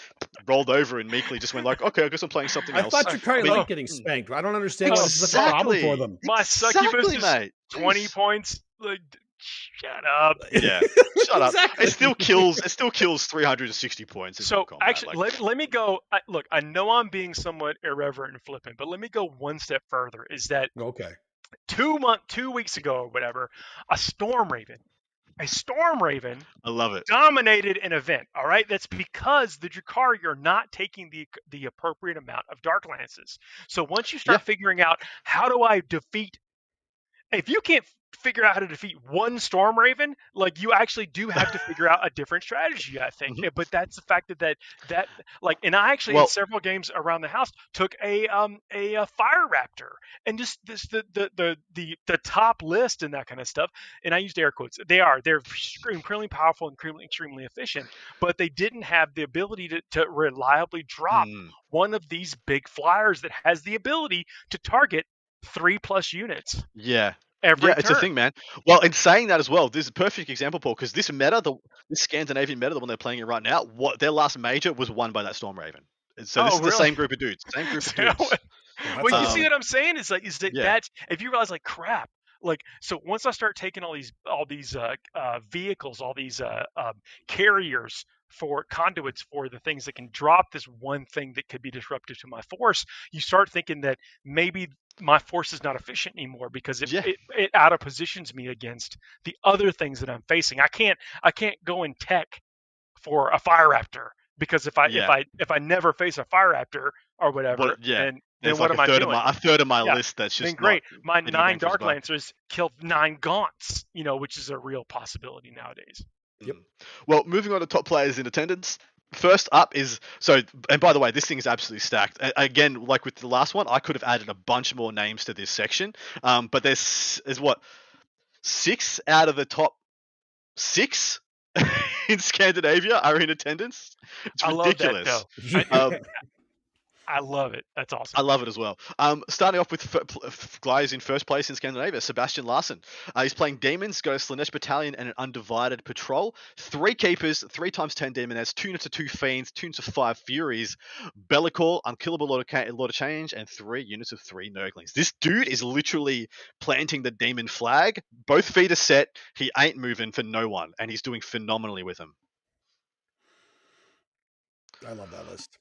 rolled over and meekly just went like, "Okay, I guess I'm playing something I else." thought Drukhari I mean- liked getting spanked. I don't understand why this is such a problem for them. My succubus exactly, is mate. Twenty Jeez. points. Like, shut up. Uh, yeah, shut up. Exactly. It still kills. It still kills 360 points. In So combat. actually, like, let, let me go. I, look, I know I'm being somewhat irreverent and flippant, but let me go one step further. Is that Okay. two month, two weeks ago or whatever, a storm raven, a storm raven I love it. dominated an event. All right, that's because the Drukhari are not taking the the appropriate amount of dark lances. So once you start Yeah. figuring out how do I defeat, if you can't figure out how to defeat one storm raven, like you actually do have to figure out a different strategy. I think, Mhm. but that's the fact that that that like, and I actually Well- in several games around the house took a um a, uh fire raptor and just this the the the the the top list and that kind of stuff and I used air quotes. They are they're incredibly powerful and extremely, extremely efficient, but they didn't have the ability to, to reliably drop Mm, one of these big flyers that has the ability to target three plus units yeah, every yeah, it's a thing, man. Well, in saying that as well, this is a perfect example, Paul, because this meta, the this Scandinavian meta, the one they're playing in right now, what their last major was won by that Storm Raven. And So this Oh, is the same group of dudes. Same group of So, dudes. Well, well, you that's see um, what I'm saying? Is like is that yeah. that's if you realize like crap. Like so, once I start taking all these all these uh, uh, vehicles, all these uh, um, carriers for conduits for the things that can drop this one thing that could be disruptive to my force, you start thinking that maybe my force is not efficient anymore because it, Yeah. it, it out of positions me against the other things that I'm facing. I can't I can't go in tech for a fire raptor because if I if I if I never face a fire raptor or whatever, Well, yeah. then then There's what like am a I third doing? of my a third of my Yeah, list that's then just great. not My nine Dark Spark. Lancers killed nine Gaunts, you know, which is a real possibility nowadays. Yep. Mm. Well, moving on to top players in attendance. First up is so, and by the way, this thing is absolutely stacked. Again, like with the last one, I could have added a bunch more names to this section, um, but there's is what six out of the top six in Scandinavia are in attendance. It's I love that, ridiculous. Um, I love it. That's awesome. I love it as well. Um, starting off with f- pl- f- guys in first place in Scandinavia, Sebastian Larsen. Uh, he's playing Demons, got a Slaanesh Battalion and an Undivided Patrol. Three Keepers, three times ten Daemonettes, two units of two Fiends, two units of five Furies, Be'lakor, Unkillable Lord of, Ca- Lord of Change, and three units of three Nurglings. This dude is literally planting the Demon flag. Both feet are set. He ain't moving for no one, and he's doing phenomenally with them. I love that list.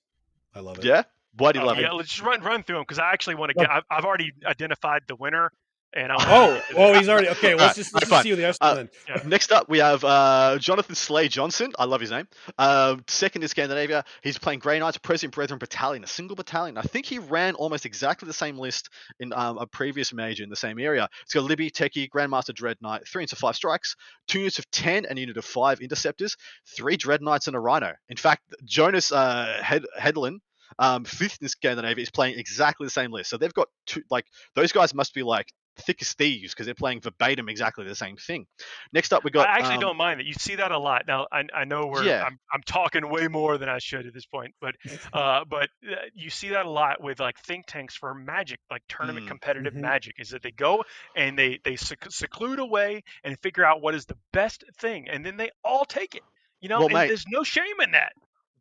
I love it. Yeah? Why do you Uh, love yeah, let's just run run through them because I actually want to get. I've, I've already identified the winner, and I wanna Oh, to oh, he's already okay. Let's Alright, just, let's just see who the rest Uh, then. Next up, we have uh, Jonathan Slay Johnson. I love his name. Um, second in Scandinavia. He's playing Grey Knights, Prescient Brethren Battalion, a single battalion. I think he ran almost exactly the same list in um, a previous major in the same area. It's got Libby, Techie, Grandmaster Dread Knight, three units of five strikes, two units of 10, and a unit of five interceptors, three Dread Knights, and a Rhino. In fact, Jonas uh, Hed- Hedlin. Um, fifth in Scandinavia is playing exactly the same list. So they've got two, like, those guys must be like thick as thieves because they're playing verbatim exactly the same thing. Next up, we got. I actually um, don't mind that. You see that a lot. Now I, I know we're Yeah. I'm, I'm talking way more than I should at this point, but uh, but uh, you see that a lot with like think tanks for Magic, like tournament Mm. competitive Mhm. Magic, is that they go and they they sec- seclude away and figure out what is the best thing, and then they all take it. You know, Well, and mate- there's no shame in that.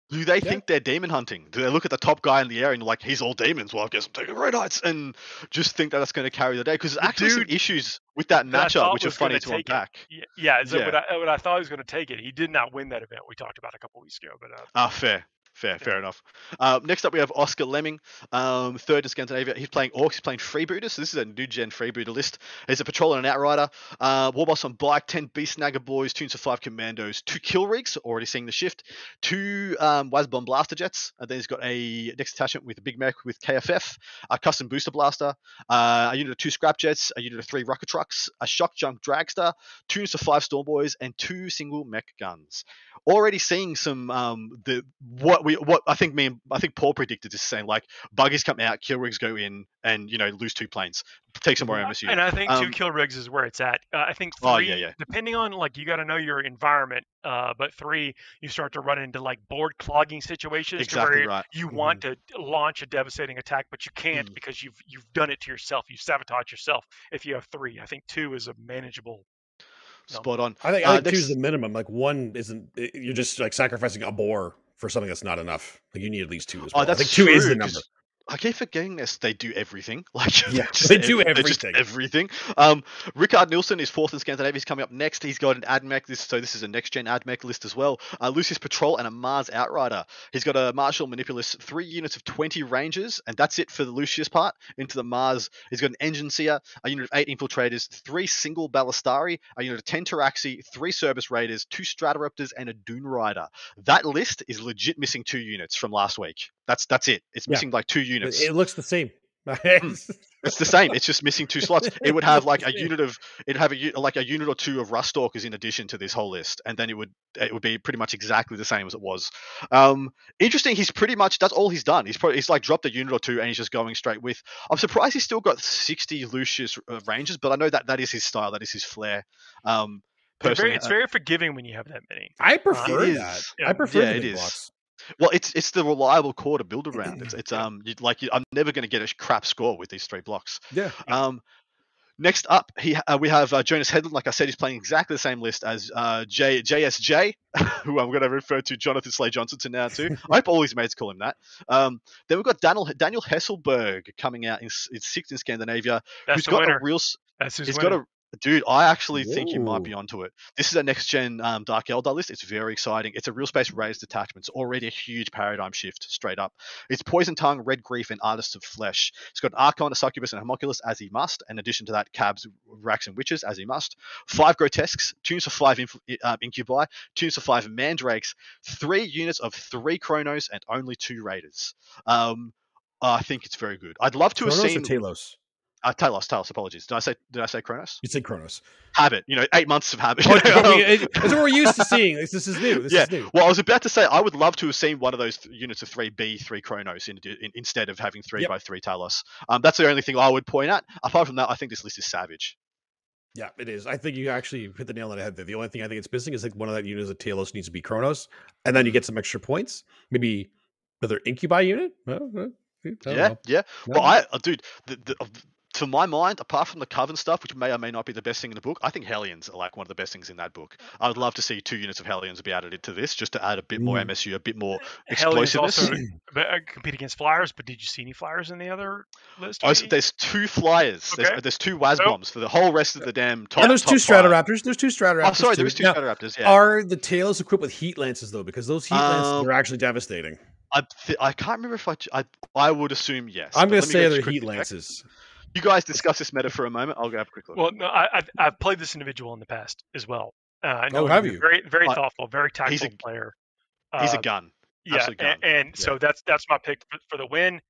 Do they Yeah. think they're demon hunting? Do they look at the top guy in the air and like he's all demons? Well, I guess I'm taking Grey Knights and just think that that's going to carry the day because there's The actually some dude issues with that matchup, which are funny to take it. Yeah, yeah. So Yeah. What, I, what I thought he was going to take it, he did not win that event we talked about a couple weeks ago. But uh, Ah, fair. Fair, fair enough. Uh, next up, we have Oscar Lemming, um, third in Scandinavia. He's playing Orcs, he's playing Freebooter, so this is a new gen Freebooter list. He's a patroller and an outrider. Uh, Warboss on bike, 10 Beast Snagga Boys, tunes of 5 Commandos, 2 Kill Rigs, already seeing the shift, 2 um, Wazbom Blastajets, and then he's got a next attachment with a Big Mek with KFF, a custom Boosta-blasta, uh, a unit of 2 Scrap Jets, a unit of 3 Rukkatrukks, a Shokkjump Dragsta, tunes of 5 Storm Boys, and 2 single Mek guns already seeing some um the what we what I think me and I think Paul predicted this saying like buggies come out, kill rigs go in, and you know lose two planes, take some more MSU. and I think two Um, kill rigs is where it's at. Uh, I think three, Oh, yeah, yeah. depending on like you got to know your environment. Uh, but three, you start to run into like board clogging situations to Exactly where right. you want to launch a devastating attack, but you can't Mm. because you've you've done it to yourself. You sabotage yourself. If you have three, I think two is a manageable. Spot on. I think, Uh, I think two is the minimum. Like one isn't. You're just like sacrificing a boar for something that's not enough. Like you need at least two as Oh, well. I that's think two is the number. I keep forgetting this. They do everything. Like Yeah, just they do ev- they're just everything. everything. Um, Rickard Nielsen is fourth in Scandinavia. He's coming up next. He's got an ad AdMech. This so this is a next gen ad AdMech list as well. Uh, Lucius Patrol and a Mars Outrider. He's got a Marshall Manipulus, three units of 20 Rangers, and that's it for the Lucius part. Into the Mars, he's got an Enginseer, a unit of eight Infiltrators, three single Ballistarii, a unit of 10 Pteraxii, three Serberys Raiders, two Stratoraptors, and a Dune Rider. That list is legit missing two units from last week. That's that's it. It's Yeah. missing like two units. it looks the same. It's the same. It's just missing two slots. It would have like a unit of it'd have a u- like a unit or two of Rust Stalkers in addition to this whole list, and then it would it would be pretty much exactly the same as it was. Um, interesting. He's pretty much that's all he's done. He's probably he's like dropped a unit or two and he's just going straight with. I'm surprised he's still got 60 Lucius uh, Rangers, but I know that that is his style. That is his flair. Um, It's very, it's uh, very forgiving when you have that many. I prefer that. that. is. I prefer Yeah, the it blocks. Well, it's it's the reliable core to build around. It's it's um you, like you, I'm never going to get a crap score with these three blocks. Yeah. Um, next up, he uh, we have uh, Jonas Headland. Like I said, he's playing exactly the same list as uh, J JSJ, who I'm going to refer to Jonathan Slay Johnson to now too. I hope all his mates call him that. Um, then we've got Daniel Daniel Hesselberg coming out in, in sixth in Scandinavia, That's who's the got winner. a real s- That's his he's winner. Dude. I actually think you might be onto it. This is a next gen um, Dark Eldar list. It's very exciting. It's a real space raised detachment. It's already a huge paradigm shift straight up. It's Poison Tongue, Red Grief, and Artists of Flesh. It's got an Archon, a Succubus, and a Haemonculus as he must. In addition to that, Cabs, Wracks, and Witches as he must. Five Grotesques, tunes for five inf- um, Incubi, tunes for five Mandrakes, three units of three Cronos, and only two Raiders. Um, I think it's very good. I'd love to Cronos have or seen Talos? Uh, Talos. Talos. Apologies. Did I say? Did I say Cronos? You said Cronos. habit. You know, eight months of habit. Oh, we- it- That's what we're used to seeing. This, this is new. This Yeah. is new. well, I was about to say I would love to have seen one of those th- units of three B, three Cronos in, in, instead of having three Yep. by three Talos. Um, that's the only thing I would point at. Apart from that, I think this list is savage. Yeah, it is. I think you actually hit the nail on the head there. The only thing I think it's missing is like one of that units of Talos needs to be Cronos, and then you get some extra points. Maybe another Incubi unit. Well, I don't yeah, know. yeah. Well, I, uh, dude, the, the, to my mind, apart from the Coven stuff, which may or may not be the best thing in the book, I think Hellions are like one of the best things in that book. I would love to see two units of Hellions be added into this, just to add a bit more Mm. MSU, a bit more explosiveness. Hellions explosiveness. also uh, compete against flyers, but did you see any flyers in the other list? Oh, so there's two flyers. There's, Okay. there's two Wazboms for the whole rest of the damn top. and there's top two five. Stratoraptors. There's two Stratoraptors. Oh, sorry, there is two Now, Stratoraptors. Yeah, Are the tails equipped with heat lances though? Because those heat lances Um, are actually devastating. I, th- I can't remember if I, ch- I I would assume yes. I'm going to say they're heat lances. check. Lances. You guys discuss this meta for a moment. I'll go have a quick look. Well, no, I, I've, I've played this individual in the past as well. Uh, I know Oh, have you? Very, very I- thoughtful, very he's a- player. He's a Uh, gun. yeah, absolute and, gun. and so that's that's my pick for, for the win.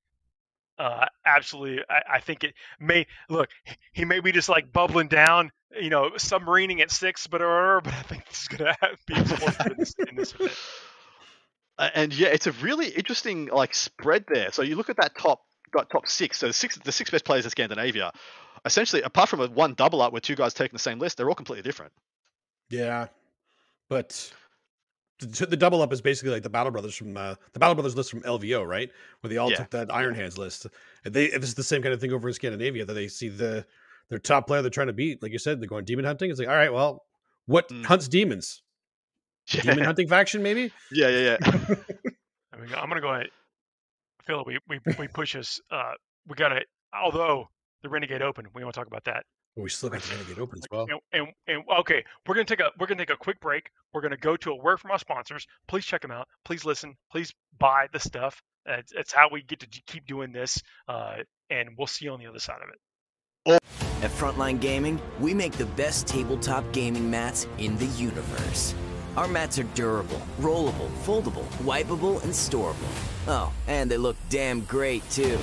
Uh, absolutely, I, I think it may look. He may be just like bubbling down, you know, submarining at six, but uh, but I think this is gonna be explosive in this, in this event. Uh, and yeah, it's a really interesting like spread there. So you look at that top got top six. So the six the six best players in Scandinavia, essentially, apart from a one double up where two guys taking the same list, they're all completely different. Yeah, but the, the double up is basically like the Battle Brothers from uh, the Battle Brothers list from LVO, right? Where they all Yeah. took that Iron Hands list. And they this is the same kind of thing over in Scandinavia that they see the their top player they're trying to beat. Like you said, they're going demon hunting. It's like, all right, well, what Mm. hunts demons? Demon hunting faction, maybe. Yeah, yeah, yeah. we go. I'm gonna go ahead. Phil, we we we push us. Uh, we gotta. Although the Renegade Open, we want to talk about that. Well, we still got the Renegade Open as well. And, and, and okay, we're gonna take a we're gonna take a quick break. We're gonna go to a word from our sponsors. Please check them out. Please listen. Please buy the stuff. It's, it's how we get to keep doing this. Uh, and we'll see you on the other side of it. At Frontline Gaming, we make the best tabletop gaming mats in the universe. Our mats are durable, rollable, foldable, wipeable, and storable. Oh, and they look damn great too.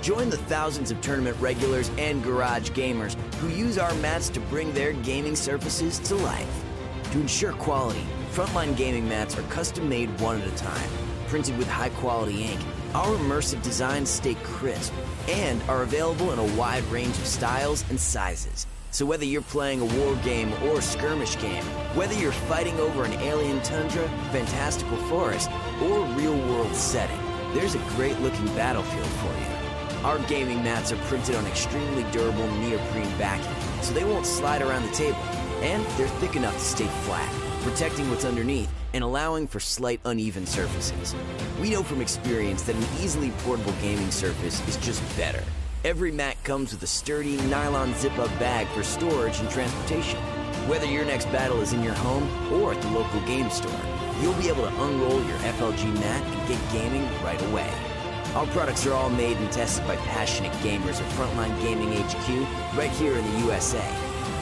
Join the thousands of tournament regulars and garage gamers who use our mats to bring their gaming surfaces to life. To ensure quality, Frontline Gaming mats are custom made one at a time, printed with high quality ink. Our immersive designs stay crisp and are available in a wide range of styles and sizes. So whether you're playing a war game or a skirmish game, whether you're fighting over an alien tundra, fantastical forest, or real world setting, there's a great looking battlefield for you. Our gaming mats are printed on extremely durable neoprene backing, so they won't slide around the table. And they're thick enough to stay flat, protecting what's underneath and allowing for slight uneven surfaces. We know from experience that an easily portable gaming surface is just better. Every mat comes with a sturdy nylon zip-up bag for storage and transportation. Whether your next battle is in your home or at the local game store, you'll be able to unroll your FLG mat and get gaming right away. Our products are all made and tested by passionate gamers at Frontline Gaming HQ right here in the USA.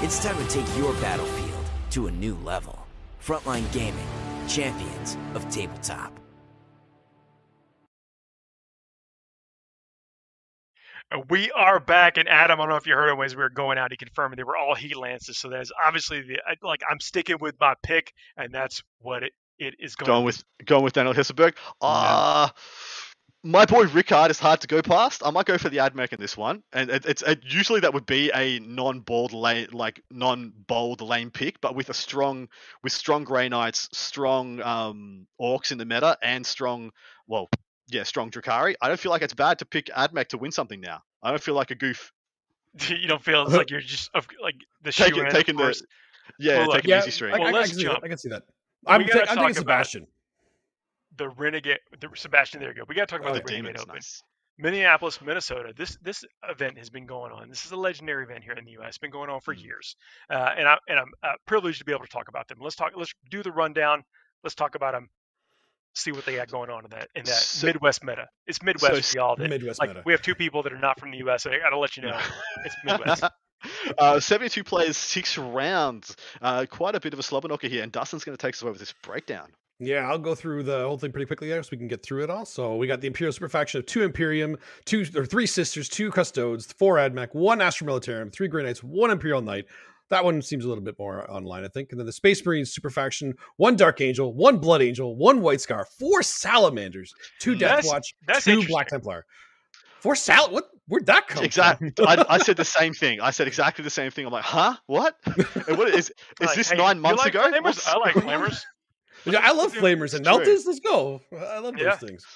It's time to take your battlefield to a new level. Frontline Gaming, champions of tabletop. We are back, and Adam, I don't know if you heard him as we were going out. He confirmed they were all heat lances, so that's obviously the like I'm sticking with my pick, and that's what it, it is going. Going with going with Daniel Hisselberg. Ah. Uh, my boy Rickard is hard to go past. I might go for the AdMech in this one, and it, it's it, usually that would be a non-bold lane, like non-bold lane pick, but with a strong, with strong Grey Knights, strong um, Orcs in the meta, and strong, well, yeah, strong Drukhari. I don't feel like it's bad to pick AdMech to win something now. I don't feel like a goof. you don't feel like you're just like the taking, taking the yeah, well, taking yeah, easy stream. I, well, I, let's I, can jump. I can see that. I'm, ta- I'm taking Sebastian. The Renegade, the Sebastian. There you go. We got to talk about oh, the Renegade Open. Nice. Minneapolis, Minnesota. This this event has been going on. This is a legendary event here in the U.S. It's been going on for Mm. years, uh, and I and I'm uh, privileged to be able to talk about them. Let's talk. Let's do the rundown. Let's talk about them. See what they got going on in that in that So- Midwest meta. It's Midwest so for y'all. That, Midwest like meta. we have two people that are not from the U.S. So I got to let you know it's Midwest. uh, 72 players, six rounds. Uh, quite a bit of a slobber knocker here, and Dustin's going to take us away with this breakdown. Yeah, I'll go through the whole thing pretty quickly there so we can get through it all. So we got the Imperial Super Faction of two Imperium, two or three Sisters, two Custodes, four Admech, one Astra Militarum, three Grey Knights, one Imperial Knight. That one seems a little bit more online, I think. And then the Space Marines Super Faction, one Dark Angel, one Blood Angel, one White Scar, four Salamanders, two Death That's- Watch, that's two. Black Templar. Four Sal. What? Where'd that come Exactly. from? I, I said the same thing. I said exactly the same thing. I'm like, huh? What? What is is Like, this hey, nine you months like ago? Flamers? I like flamers. Yeah, I love flamers and It's melters. Let's go. I love Yeah. those things.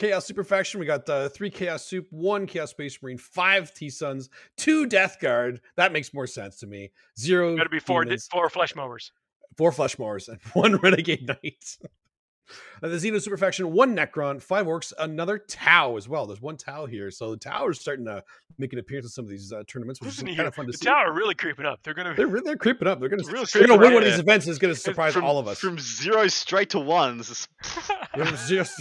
Chaos Super Faction. We got uh, three Chaos Soup, one Chaos Space Marine, five T Sons, two Death Guard. That makes more sense to me. Zero. Got to be four demons, four flesh mowers. four Flesh Mowers, and one Renegade Knight. Uh, the Xeno Superfaction, one Necron, five Orcs, another Tau as well. There's one Tau here, so the Tau is starting to make an appearance in some of these uh, tournaments, which Listen is kind of fun to The see. tower really creeping up. They're gonna. They're they're creeping up. They're gonna Really they're gonna win up, one of these events. Is gonna surprise from, all of us. From zero straight to ones. It's- There's just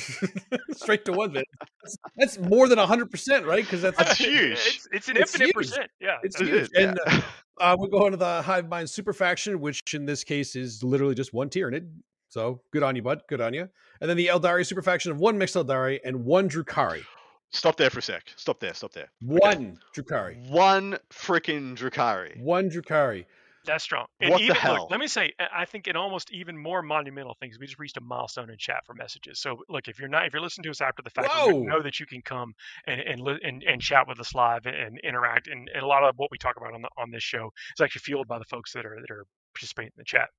straight to one bit. That's, that's more than hundred percent, right? Because that's That's huge. It's, it's an It's infinite huge. percent. Yeah. It's it huge. is, And yeah. uh, we go into the Hive Mind Super Faction, which in this case is literally just one Tyranid. So good on you, bud. Good on you. And then the Aeldari Super Faction of one mixed Aeldari and one Drukhari. Stop there for a sec. Stop there. Stop there. One Drukhari. One freaking Drukhari. One Drukhari. That's strong. And What the hell? Look, let me say, I- I think in almost even more monumental things, we just reached a milestone in chat for messages. So look, if you're not, if you're listening to us after the fact, Whoa. know that you can come and and, and and chat with us live and interact. And, and a lot of what we talk about on the on this show is actually fueled by the folks that are that are participating in the chat.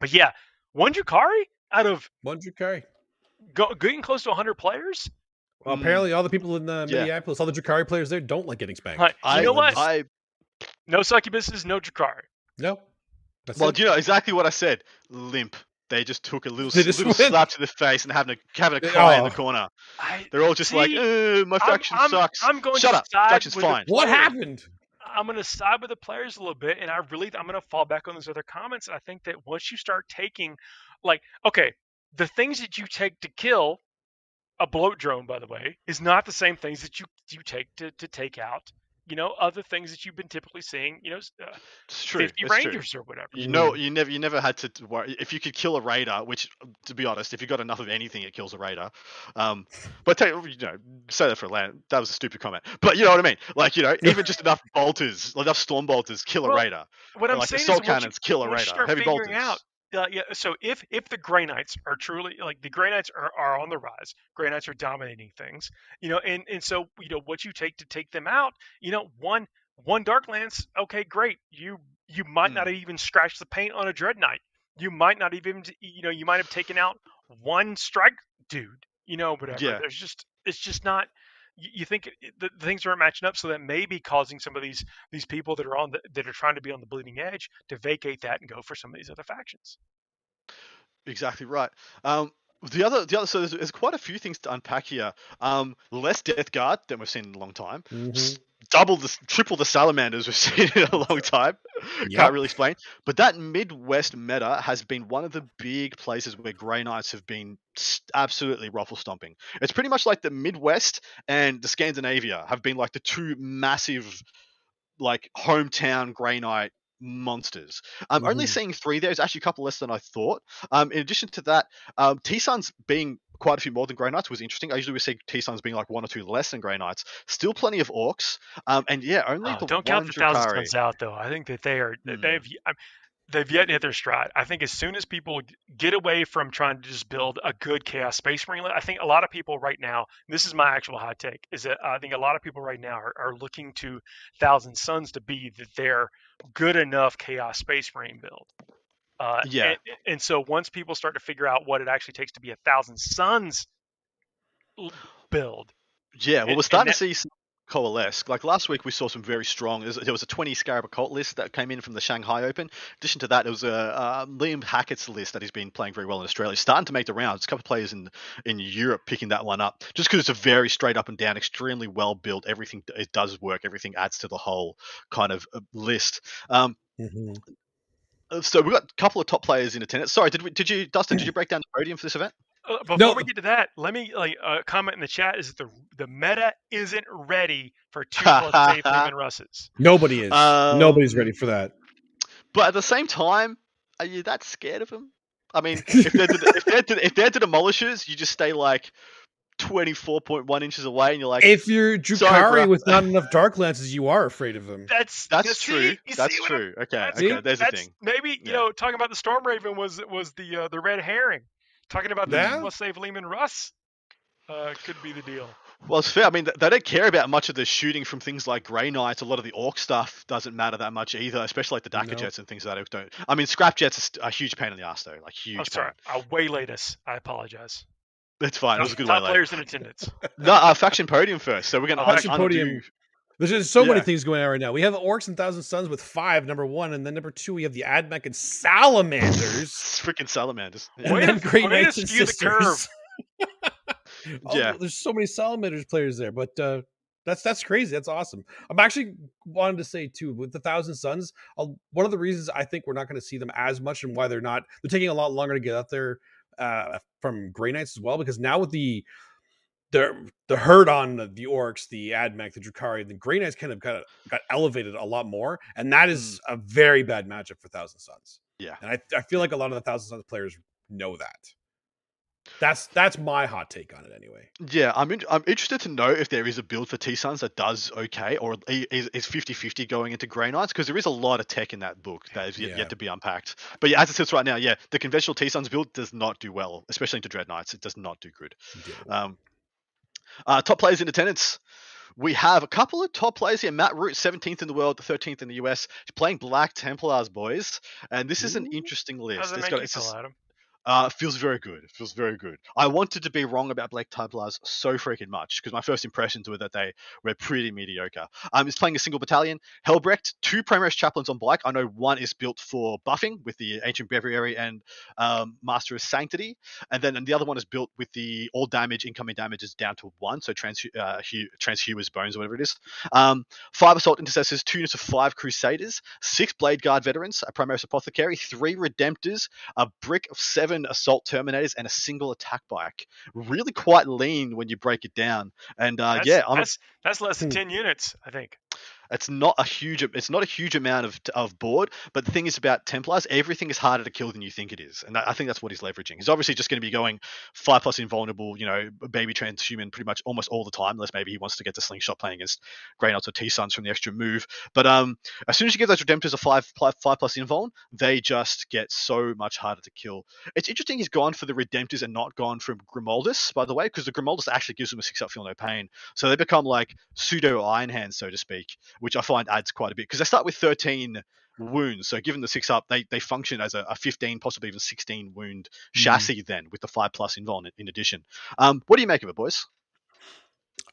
But yeah, one Drukhari out of One Drukhari. go, getting close to 100 players. Well, Mm. apparently all the people in uh, Yeah. Minneapolis, all the Drukhari players there don't like getting spanked. Like, I, you know what? I no succubuses, no Drukhari. No. That's well, it. do you know exactly what I said? Limp. they just took a little, little slap to the face and having a having a cry in the Oh. corner. I, They're all just like, See, "Uh, my I'm- faction I'm, sucks. I'm going Shut to up. Faction's fine. What happened? I'm going to side with the players a little bit, and I really I'm going to fall back on those other comments. I think that once you start taking, like, okay, the things that you take to kill a bloat drone, by the way, is not the same things that you you take to to take out. You know, other things that you've been typically seeing. You know, uh, It's true. 50 it's true. Rangers or whatever. You know, you never, you never had to worry if you could kill a raider. Which, to be honest, if you got enough of anything, it kills a raider. Um, but take, you know, say that for a land. That was a stupid comment. But you know what I mean? Like, you know, even just enough bolters, enough storm bolters, kill a Well, raider. What I'm like saying assault is, once you- cannons, kill a raider. Heavy bolters. out uh, yeah, so if if the Grey Knights are truly like the Grey Knights are, are on the rise, Grey Knights are dominating things, you know, and and so you know what you take to take them out, you know, one one Dark Lance, okay, great, you you might Hmm. not have even scratched the paint on a Dread Knight, you might not even you know you might have taken out one strike dude, you know, whatever. Yeah. There's just it's just not. You you think the, the things aren't matching up, so that may be causing some of these these people that are on the, that are trying to be on the bleeding edge to vacate that and go for some of these other factions. Exactly right. Um, the other, the other, so there's, there's quite a few things to unpack here. Um, less Death Guard than we've seen in a long time. Mhm. Double the, triple the salamanders we've seen in a long time. Yep. Can't really explain. But that Midwest meta has been one of the big places where Grey Knights have been absolutely ruffle stomping. It's pretty much like the Midwest and the Scandinavia have been like the two massive, like hometown Grey Knight monsters. I'm only Mhm. seeing three there. It's actually a couple less than I thought. Um, in addition to that, um, T Sons being quite a few more than Grey Knights was interesting. I usually we see T Sons being like one or two less than Grey Knights. Still plenty of Orcs. Um, and yeah, only Oh, the don't count the Thousand Sons out though. I think that they are Hmm. they've I'm- they've yet to hit their stride. I think as soon as people get away from trying to just build a good chaos space marine, I think a lot of people right now. This is my actual hot take. Is that I think a lot of people right now are, are looking to Thousand Sons to be that they're good enough chaos space marine build. Uh, Yeah. And, and so once people start to figure out what it actually takes to be a Thousand Sons build, Yeah, well, we're starting that- to see some coalesce. Like last week, we saw some very strong. There was, a 20 Scarab Occult list that came in from the Shanghai Open. In addition to that, there was a uh, Liam Hackett's list that he's been playing very well in Australia. Starting to make the rounds. A couple of players in in Europe picking that one up, just because it's a very straight up and down, extremely well built. Everything it does work. Everything adds to the whole kind of uh, list. Um, Mhm. Uh, so we've got a couple of top players in attendance. Sorry, did we, did you, Dustin? Did you break down the podium for this event? Uh, before No. we get to that, let me like uh, comment in the chat is that the the meta isn't ready for two plus eight Leman Russes. Nobody is. Um, Nobody's ready for that. But at the same time, are you that scared of them? I mean, if they're to, if they're to, if they're to demolishers, you just stay like twenty four point one inches away, and you're like, If you're Sorry, Drukhari with not enough dark lenses you are afraid of him. That's that's you see- true. you That's see I'm- true. Okay, that's- okay. There's the that's thing. maybe you Yeah. know talking about the Storm Raven was was the uh, the red herring. Talking about the Yeah. two save Leman Russ uh, could be the deal. Well, it's fair. I mean, they don't care about much of the shooting from things like Grey Knights. A lot of the Orc stuff doesn't matter that much either, especially like the Dakka No. Jets and things like that don't. I mean, Scrap Jets is a huge pain in the ass, though. Like huge. I'm sorry, pain. I waylaid us. I apologize. It's fine. It was a good Top way. players in attendance. No, uh, faction podium first. So we're going to Oh, faction undo. podium. There's just so many things going on right now. We have Orcs and Thousand Sons with five, number one, and then number two we have the Admech and Salamanders. Freaking salamanders. and Yeah. Way then to- Great way to Knights and skew the Sisters. Oh, Yeah. there's so many Salamanders players there, but uh, that's that's crazy. That's awesome. I'm actually wanted to say too with the Thousand Sons. Uh, one of the reasons I think we're not going to see them as much and why they're not they're taking a lot longer to get out there uh, from Grey Knights as well because now with the the the herd on the orcs, the Admech, the Drukhari, the Grey Knights kind of got got elevated a lot more, and that is a very bad matchup for Thousand Sons. Yeah. and I I feel like a lot of the Thousand Sons players know that. That's that's my hot take on it anyway. Yeah, I'm in, I'm interested to know if there is a build for T Sons that does okay, or is is 50-50 going into Grey Knights because there is a lot of tech in that book that is yet, Yeah. yet to be unpacked. But yeah, as it sits right now, yeah, the conventional T Sons build does not do well, especially into Dread Knights. It does not do good. Um, uh, top players in attendance. We have a couple of top players here. Matt Root, 17th in the world, 13th in the US, playing Black Templars, boys. And this is an Ooh. interesting How list. does it It's make got- you it's feel, just- Adam? Uh, feels very good. Feels very good. I wanted to be wrong about Black Templars so freaking much because my first impressions were that they were pretty mediocre. Um, it's playing a single battalion. Helbrecht, two Primaris Chaplains on bike. I know one is built for buffing with the Ancient Breviary and um, Master of Sanctity, and then and the other one is built with the all damage, incoming damage is down to one, so trans uh, Transhumer's Bones or whatever it is. Um, five Assault Intercessors, two units of five Crusaders, six Blade Guard Veterans, a Primaris Apothecary, three Redemptors, a brick of seven seven assault terminators and a single attack bike. Really quite lean when you break it down. And uh, that's, yeah, I'm that's, a, that's less than hmm. ten units, I think. It's not a huge it's not a huge amount of of board, but the thing is about Templars, everything is harder to kill than you think it is, and I think that's what he's leveraging. He's obviously just going to be going five plus invulnerable, you know, baby transhuman pretty much almost all the time, unless maybe he wants to get the slingshot playing against Grey Knights or T Sons from the extra move. But um, as soon as you give those Redemptors a five five plus invuln, they just get so much harder to kill. It's interesting he's gone for the Redemptors and not gone for Grimaldus, by the way, because the Grimaldus actually gives him a six up feel no pain, so they become like pseudo Iron Hands, so to speak which I find adds quite a bit because they start with 13 wounds. So given the six up, they, they function as a, a 15, possibly even 16 wound mm. chassis then with the five plus invuln in, in addition. Um, what do you make of it, boys?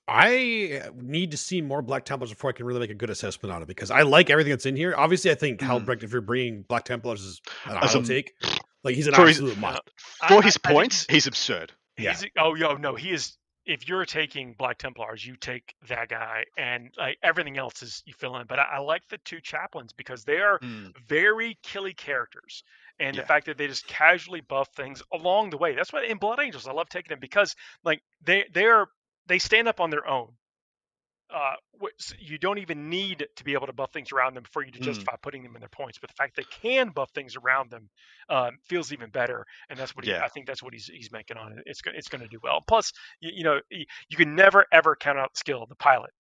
I need to see more Black Templars before I can really make a good assessment on it because I like everything that's in here. Obviously, I think mm. Helbrecht, if you're bringing Black Templars, is an auto take. Like he's an absolute his, must. For I, his I, points, I he's absurd. Yeah. He's, oh, yo, no, he is if you're taking Black Templars, you take that guy, and like everything else is you fill in. But I, I like the two chaplains because they are mm. very killy characters, and yeah. the fact that they just casually buff things along the way. That's why in Blood Angels I love taking them because like they they are they stand up on their own uh, you don't even need to be able to buff things around them for you to mm. justify mm. putting them in their points. But the fact they can buff things around them um, feels even better, and that's what he, yeah. I think that's what he's he's making on it. It's it's going to do well. Plus, you, you know, you can never ever count out the skill of the pilot.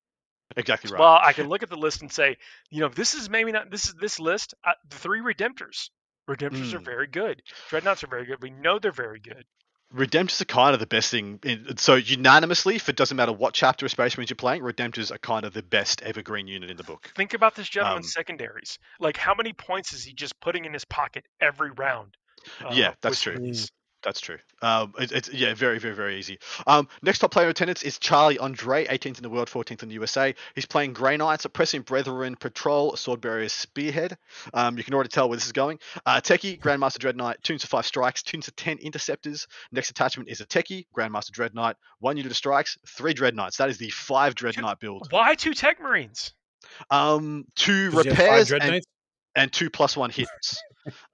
Exactly right. Well, I can look at the list and say, you know, this is maybe not this is this list. Uh, the three redemptors. Redemptors mm. are very good. Dreadnoughts are very good. We know they're very good. Redemptors are kind of the best thing. In, so unanimously, if it doesn't matter what chapter of Space Marines you're playing, Redemptors are kind of the best evergreen unit in the book. Think about this gentleman's um, secondaries. Like, how many points is he just putting in his pocket every round? Uh, yeah, that's true. These? That's true. Um, it, it's yeah, very, very, very easy. Um, next top player in attendance is Charlie Andre, 18th in the world, 14th in the USA. He's playing Grey Knights, Oppressing Brethren, Patrol, Sword Swordbearer, Spearhead. Um, you can already tell where this is going. Uh, Techie, Grandmaster Dread Knight, tunes to five strikes, tunes to 10 interceptors. Next attachment is a Techie, Grandmaster Dread Knight, one unit of strikes, three Dread Knights. That is the five Dread Knight build. Why two Tech Marines? Um, two repairs and, and two plus one hits.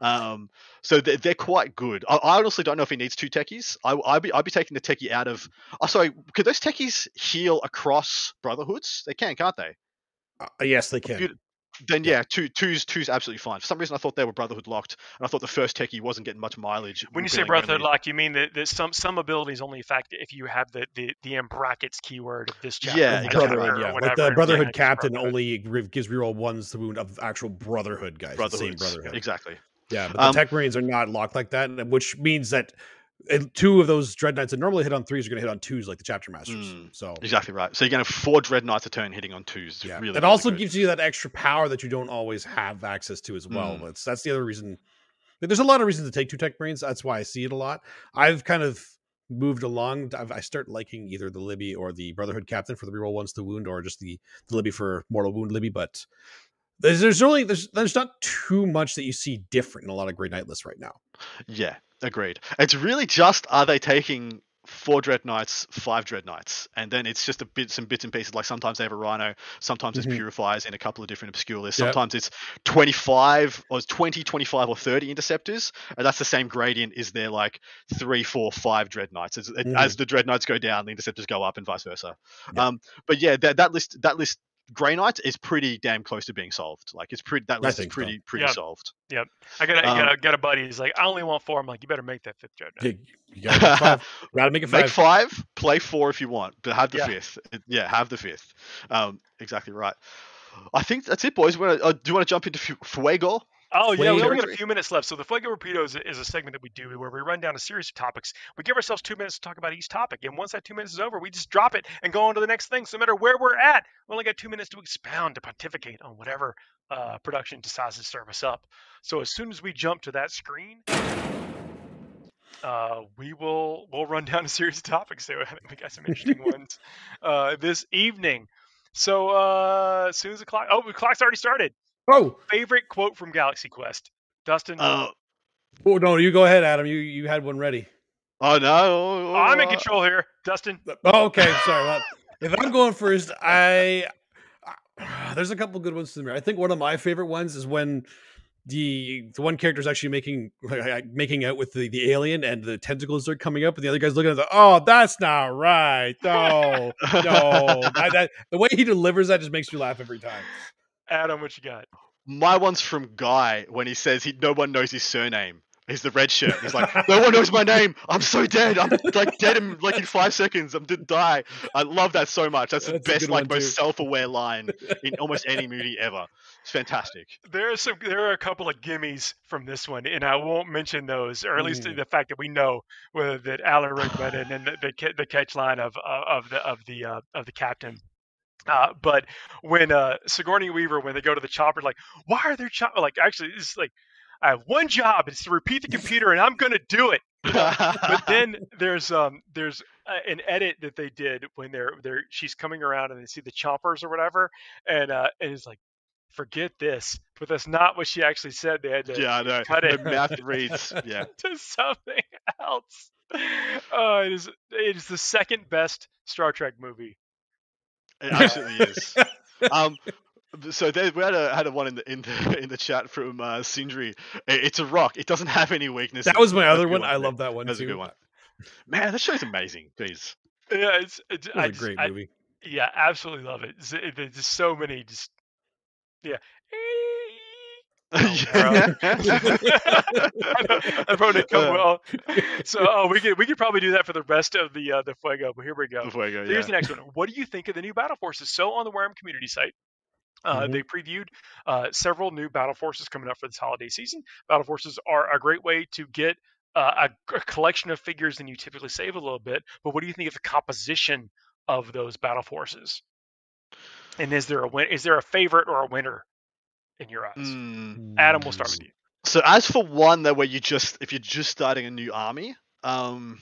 um, so they're, they're quite good. I, I, honestly don't know if he needs two techies. I, would be I'd be taking the techie out of. Oh, sorry. Could those techies heal across brotherhoods? They can, can't they? Uh, yes, they can. Then yeah, two two's two's absolutely fine. For some reason, I thought they were Brotherhood locked, and I thought the first techie wasn't getting much mileage. When you say Brotherhood locked, you mean that, that some some abilities only affect if you have the the, the in brackets keyword of this chapter. Yeah, Brotherhood. Yeah, like the Brotherhood captain brotherhood. only gives reroll ones the wound of actual Brotherhood guys. Brotherhood. Brotherhood. Exactly. Yeah, but the um, Tech Marines are not locked like that, which means that two of those dread knights that normally hit on threes are going to hit on twos like the chapter masters. Mm, so exactly right. So you're going to have four dread knights a turn hitting on twos. Yeah. Really, it really also good. gives you that extra power that you don't always have access to as well. Mm. That's that's the other reason. There's a lot of reasons to take two tech marines. That's why I see it a lot. I've kind of moved along. I've, i start liking either the Libby or the Brotherhood Captain for the reroll ones to wound, or just the the Libby for mortal wound Libby. But there's, there's really there's there's not too much that you see different in a lot of great Knight lists right now. Yeah, agreed. It's really just are they taking four dread knights, five dread knights, and then it's just a bit some bits and pieces. Like sometimes they have a rhino, sometimes mm-hmm. it's purifiers in a couple of different obscure lists. Yep. Sometimes it's 25 or 20, 25 or 30 interceptors, and that's the same gradient. Is there like three, four, five dread knights? As, mm-hmm. as the dread knights go down, the interceptors go up, and vice versa. Yep. Um, but yeah, that, that list that list Grey Knight is pretty damn close to being solved. Like it's pretty that list is pretty so. pretty yep. solved. Yep. I got um, got, got a buddy. He's like, I only want four. I'm like, you better make that fifth Dreadnought. You, gotta, gotta make it five. Make five. Play four if you want, but have the yeah. fifth. Yeah, have the fifth. Um, exactly right. I think that's it, boys. Wanna, uh, do you want to jump into Fuego? Oh yeah, we only got a few minutes left. So the Fuego Rapido is, is, a segment that we do where we run down a series of topics. We give ourselves two minutes to talk about each topic, and once that two minutes is over, we just drop it and go on to the next thing. So no matter where we're at, we only got two minutes to expound to pontificate on whatever uh, production decides to serve us up. So as soon as we jump to that screen, uh, we will we'll run down a series of topics So I think we got some interesting ones uh, this evening. So uh, as soon as the clock, oh, the clock's already started. Oh, Favorite quote from Galaxy Quest, Dustin. Uh, oh no, you go ahead, Adam. You you had one ready. oh no! Oh, I'm in control here, Dustin. Oh, okay. Sorry. Well, if I'm going first, I there's a couple good ones to me. I think one of my favorite ones is when the the one character is actually making like, making out with the, the alien and the tentacles are coming up and the other guy's looking at the oh that's not right no no that, that, the way he delivers that just makes me laugh every time Adam, what you got? My one's from Guy when he says he no one knows his surname. He's the red shirt. He's like, no one knows my name. I'm so dead. I'm like dead in like in five seconds. I'm to die. I love that so much. That's, That's the best, like most too. self-aware line in almost any movie ever. It's fantastic. There are some. There are a couple of gimmies from this one, and I won't mention those, or at least Mm. the fact that we know whether that Alan Rickman and then the, the the catch line of of the of the uh, of the captain. Uh, but when uh, Sigourney Weaver, when they go to the chopper, like, why are there chopper? Like, actually, it's like, I have one job. It's to repeat the computer, and I'm gonna do it. But then there's um there's uh, an edit that they did when they're they're she's coming around and they see the choppers or whatever, and uh and it's like, forget this. But that's not what she actually said. They had to yeah, know. cut The it. mouth reads. Yeah. to something else. Uh, it is it is the second best Star Trek movie. It absolutely is. Um, so there, we had a had a one in the in the in the chat from uh, Sindri. I- It's a rock. It doesn't have any weakness. that was my That's other good one i love that one That's too a good one. Man, that show's amazing. Jeez. Yeah, it's, it's it was I a just- great I- movie yeah, absolutely love it. It- There's just so many just yeah. Yeah. I it come well. So oh, we could we could probably do that for the rest of the uh, the Fuego. But here we go. Before I go, So Here's the next one. What do you think of the new Battle Forces? So on the Warhammer community site, uh, Mhm. they previewed uh, several new Battle Forces coming up for this holiday season. Battle Forces are a great way to get uh, a, a collection of figures, and you typically save a little bit. But what do you think of the composition of those Battle Forces? And is there a win? Is there a favorite or a winner in your eyes? Mm. Adam, we'll start with you. So as for one that where you just if you're just starting a new army, um,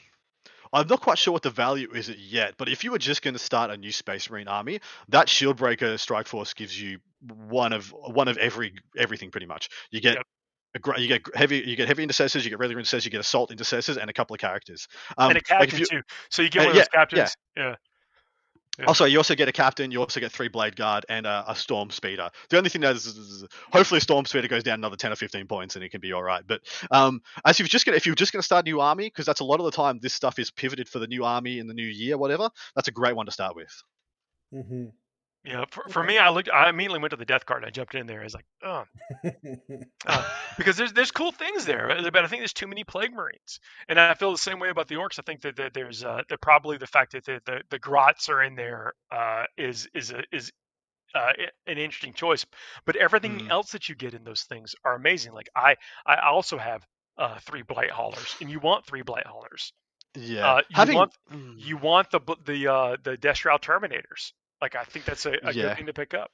I'm not quite sure what the value is it yet. But if you were just going to start a new Space Marine army, that Shieldbreaker Strike Force gives you one of one of every everything pretty much. You get. Yep. a gra- You get heavy, you get heavy intercessors, you get regular intercessors, you get assault intercessors, and a couple of characters. Um, and a captain if you, too. So you get Uh, one of those yeah, yeah. captains. Yeah. Yeah. Also, you also get a captain. You also get three blade guard and a, a storm speeder. The only thing that is, is- hopefully, storm speeder goes down another ten or fifteen points, and it can be all right. But um, as you've just gonna, if you're just going to start a new army, because that's a lot of the time this stuff is pivoted for the new army in the new year, whatever. That's a great one to start with. Mhm. Yeah. For, for me, I looked. I immediately went to the Death Guard. And I jumped in there. I was like, oh, uh, because there's there's cool things there, uh, but I think there's too many plague marines, and I feel the same way about the orcs. I think that, that there's uh, that probably the fact that the the, the grots are in there uh, is is a, is uh, an interesting choice. But everything Mm. else that you get in those things are amazing. Like I I also have uh, three blight haulers, and you want three blight haulers. Yeah, Uh, you having want- mm, You want the the uh, the Destral Terminators. Like I think that's a, a Yeah. good thing to pick up.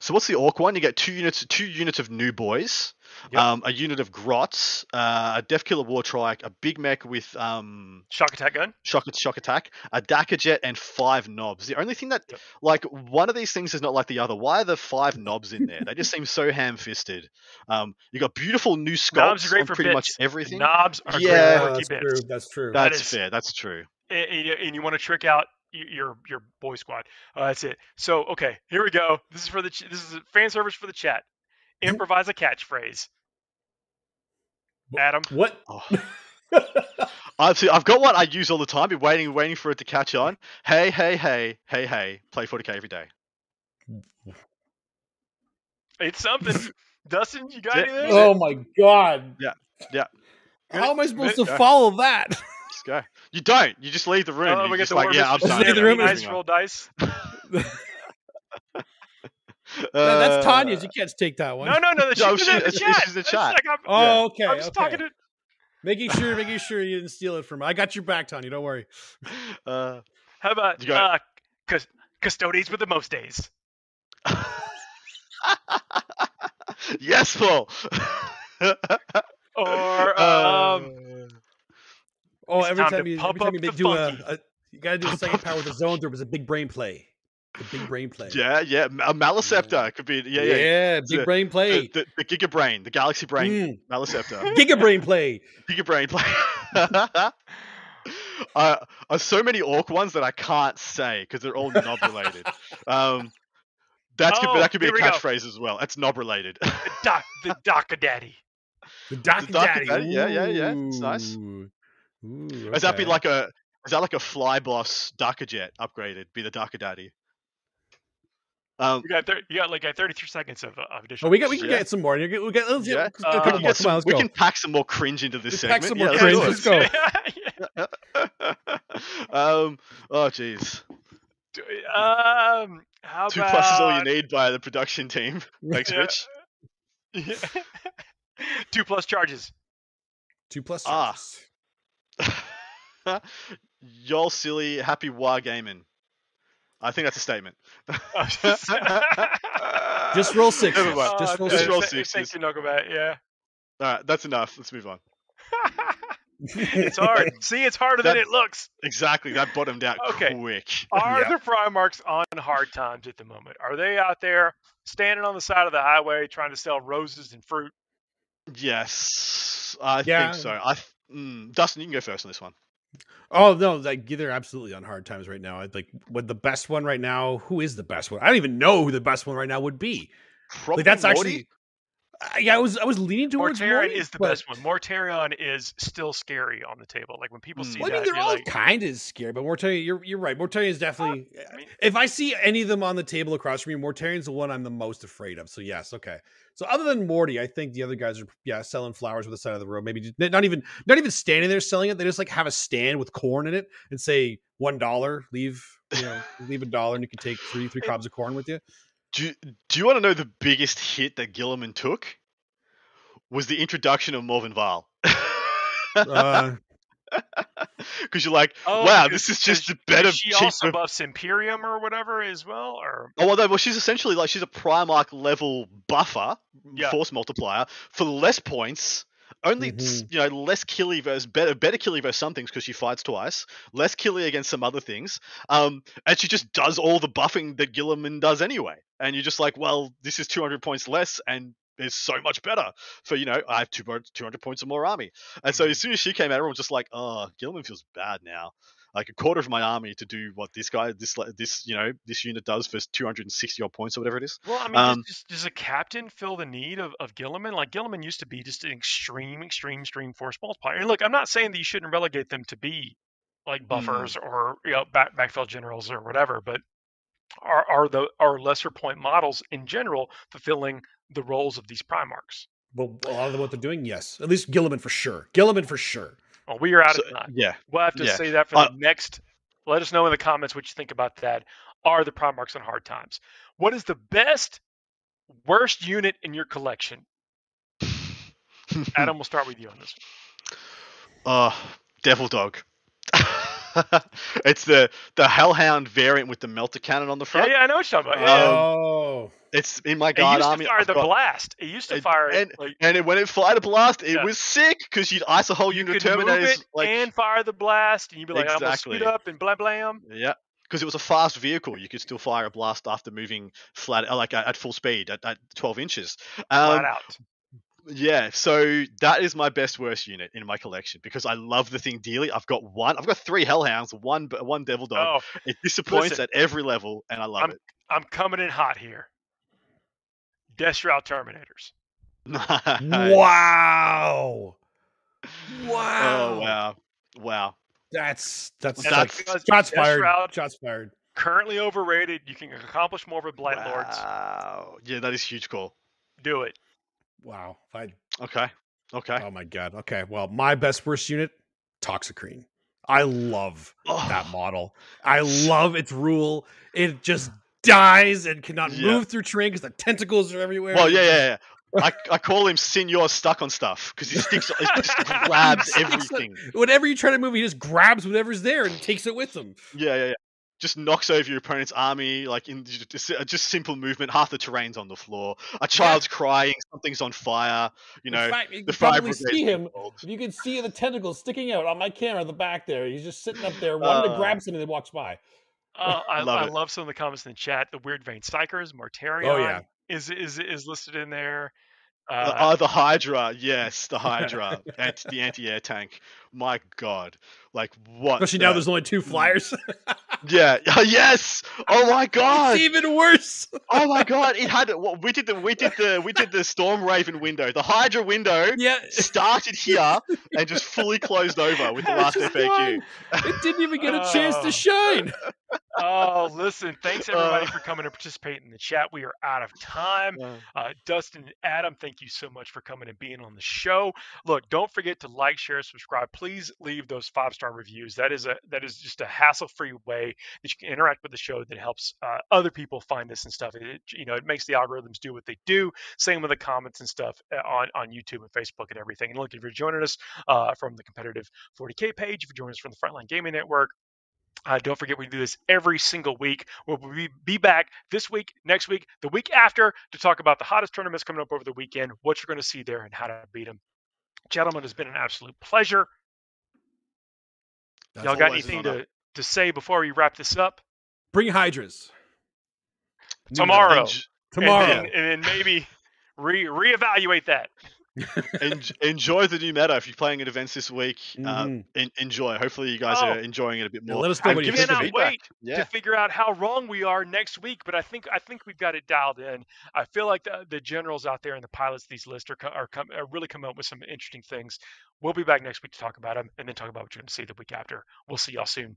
so what's the orc one? You get two units, two units of new boys, Yep. um, a unit of grots, uh, a Deffkilla war trike, a big mek with um, Shock attack gun. shock shock attack, a Dakka jet, and five knobs. The only thing that Yep. like one of these things is not like the other. Why are the five knobs in there? They just seem so ham-fisted. Um, you got beautiful new sculpts Knobs are great on for pretty much everything. Knobs are Yeah. great Yeah, for that's rookie true. bits. That's true. That That's fair. That's true. And, and you- you want to trick out y- your your boy squad. Uh, that's it. So okay, here we go. This is for the ch- this is a fan service for the chat. Improvise a catchphrase. Adam. What? Oh. I've see, I've got one I use all the time. Been waiting, waiting for it to catch on. Hey, hey, hey, hey, hey. Play 40k every day. It's something. Dustin, you got Yeah. anything? oh my god. Yeah, yeah. How am I supposed to follow that? Let's go. You don't. You just leave the room. Oh, You're we got just the like, yeah, I'm Mr. done. Leave the room Nice and- roll dice. That- that's Uh, Tanya's. You can't take that one. No, no, no. The No, she's she- in the it's- chat. she's in the chat. like I'm, Oh, okay. I'm just okay. talking to. Making sure, making sure you didn't steal it from. I got your back, Tanya. Don't worry. Uh, How about You got uh, cus- custodians with the most days? yes, Paul. Or Uh, um, Oh, It's every time time you, every time you the do a, a, you gotta do a second power with the the zone. There was a big brain play. The big brain play. Yeah, yeah. A Maleceptor could be. Yeah, yeah. yeah, It's big a- brain play. The, the, the Giga Brain, the Galaxy Brain, Mm, Maleceptor. Giga brain play. Giga Brain play. uh, are so many orc ones that I can't say because they're all knob related. um, that's could, Oh, that could be a here go. catchphrase as well. That's knob related. The doc, the Doca Daddy. The Doc The Doc Daddy. Daddy, yeah, yeah, yeah, it's nice. Ooh. Ooh, Is that be like a? Is that like a fly boss Darker Jet upgraded? Be the Darker Daddy. Um, You got thir- you got like uh, 33 seconds of, uh, of additional. Oh, we got we can Yeah. get some more. We we got let's Yeah. get a Uh, couple we can, more. some, on, let's we can pack some more cringe into this Let's pack segment. some more yeah, cringe, let's let's do um, oh jeez. um, how Two about plus is all you need by the production team. Thanks, Yeah. Rich. Two plus charges. Two plus. Ah. Charges. Y'all silly, happy war gaming. I think that's a statement. Just roll six. Never mind. Just roll Just six. roll th- sixes. Thank you, Knucklebat. Yeah. All right, that's enough. Let's move on. it's hard. See, it's harder than it looks. Exactly, that bottomed out Okay. quick. Are Yeah. the Primarchs on hard times at the moment? Are they out there standing on the side of the highway trying to sell roses and fruit? Yes, I Yeah. think so. I th- mm, Dustin, you can go first on this one. Oh no, like they're absolutely on hard times right now. I'd Like, what the best one right now? Who is the best one? I don't even know who the best one right now would be. Probably Like that's Morty. actually. Uh, yeah, I was I was leaning towards Mortarion Morty, is the but- best one. Mortarion is still scary on the table. Like when people Mm. see Well, I mean, they're all like, kind of scary, but Mortarion, you're you're right. Mortarion is definitely. I mean- if I see any of them on the table across from me, Mortarion's the one I'm the most afraid of. So yes, okay. So other than Morty, I think the other guys are yeah selling flowers with the side of the road. Maybe just, not even not even standing there selling it. They just like have a stand with corn in it and say one dollar. Leave you know leave a dollar and you can take three three cobs of corn with you. Do you, do you want to know the biggest hit that Guilliman took? Was the introduction of Morvenn Vahl. Uh, Because you're like, oh, wow, this is just a because better, She also cheaper. buffs Imperium or whatever as well, or Oh, well, no, well, she's essentially like she's a Primarch level buffer, Yeah. force multiplier for less points. Only Mhm. you know less killy versus better, better killy versus some things because she fights twice. Less killy against some other things. Um, and she just does all the buffing that Guilliman does anyway. And you're just like, well, this is 200 points less, and it's so much better for you know I have two 200 points of more army. And so Mhm. as soon as she came out, everyone was just like, oh, Guilliman feels bad now. Like a quarter of my army to do what this guy, this this you know this unit does for 260 odd points or whatever it is. well, I mean, Um, does, does, does a captain fill the need of, of Guilliman? Like Guilliman used to be just an extreme, extreme, extreme force multiplier. And look, I'm not saying that you shouldn't relegate them to be like buffers or you know back, backfill generals or whatever, but are are the are lesser point models in general fulfilling the roles of these Primarchs? well, a lot of them, what they're doing, yes. At least Guilliman for sure. Guilliman for sure. Well, we are out So- of time. yeah, We'll have to Yeah. say that for Uh, the next. Let us know in the comments what you think about that. Are the Primarchs on hard times? What is the best, worst unit in your collection? Adam, we'll start with you on this. Oh, Devil Dog. it's the the Hellhound variant with the melter cannon on the front. yeah, yeah I know what you're talking about. Yeah, yeah. Um, oh, It's in my it used army. to fire the got- blast. It used to and- fire and- like and it, when it fired a blast, it Yeah. was sick because you'd ice a whole unit of could move it like, and fire the blast, and you'd be like, I'm gonna speed up and blam blam. yeah, because it was a fast vehicle. You could still fire a blast after moving flat, uh, like at, full speed at, at 12 inches. Um, Flat out. Yeah, so that is my best worst unit in my collection because I love the thing dearly. I've got one, I've got three Hellhounds, one one Devil Dog. Oh, It disappoints listen. at every level, and I love I'm I'm coming in hot here. Deathshroud Terminators. it. wow, wow, Oh wow, wow. That's that's, that's because shots fired. Shroud- Shots fired. Currently overrated. You can accomplish more with Blight Lords. Wow. Yeah, that is huge call. Do it. Wow. If I, Okay. Okay. oh my god. Okay. Well, my best worst unit, Toxicrene. I love Oh, that model. I love its rule. It just dies and cannot Yeah. move through terrain because the tentacles are everywhere. well, yeah, yeah, yeah. I, I call him Senor stuck on stuff because he sticks, he just grabs everything. Whenever you try to move, he just grabs whatever's there and takes it with him. Yeah, yeah, yeah. just knocks over your opponent's army, like in just, just simple movement. Half the terrain's on the floor. A child's yeah. crying. Something's on fire. You know, fact, you the fire see him. If you can see the tentacles sticking out on my camera at the back there, he's just sitting up there, wanting uh, to grab something that walks by. Uh, I, love, I love some of the comments in the chat. The Wyrdvane Psykers, Mortarion oh, yeah. is is is listed in there. Uh, oh, the Hydra, yes, the Hydra, and the anti-air tank. My God, like what? Especially the... now, there's only two flyers. yeah. Yes. Oh my God. It's even worse. oh my God. It had. Well, we did the we did the we did the Storm Raven window. The Hydra window. Yeah. Started here and just fully closed over with the last FAQ. Gone. It didn't even get a chance to oh. shine. oh, listen. Thanks everybody uh, for coming and participating in the chat. We are out of time. Uh, Dustin, and Adam, thank you so much for coming and being on the show. Look, don't forget to like, share, subscribe. Please leave those five star reviews. That is a that is just a hassle free way that you can interact with the show that helps uh, other people find this and stuff. It, you know, it makes the algorithms do what they do. Same with the comments and stuff uh, on on YouTube and Facebook and everything. And look, if you're joining us uh, from the competitive 40k page, if you're joining us from the Frontline Gaming Network, uh, don't forget, we do this every single week. We'll be, be back this week, next week, the week after to talk about the hottest tournaments coming up over the weekend, what you're going to see there, and how to beat them. Gentlemen, it's been an absolute pleasure. That's Y'all got anything to, to say before we wrap this up? Bring Hydras. Tomorrow. Tomorrow. And then, and then maybe re reevaluate that. en- enjoy the new meta if you're playing at events this week. Uh, mm-hmm. en- enjoy. Hopefully, you guys oh. are enjoying it a bit more. Yeah, let us know what you think. wait yeah. to figure out how wrong we are next week, but I think I think we've got it dialed in. I feel like the, the generals out there and the pilots these lists are, are, come, are really coming up with some interesting things. We'll be back next week to talk about them and then talk about what you're going to see the week after. We'll see y'all soon.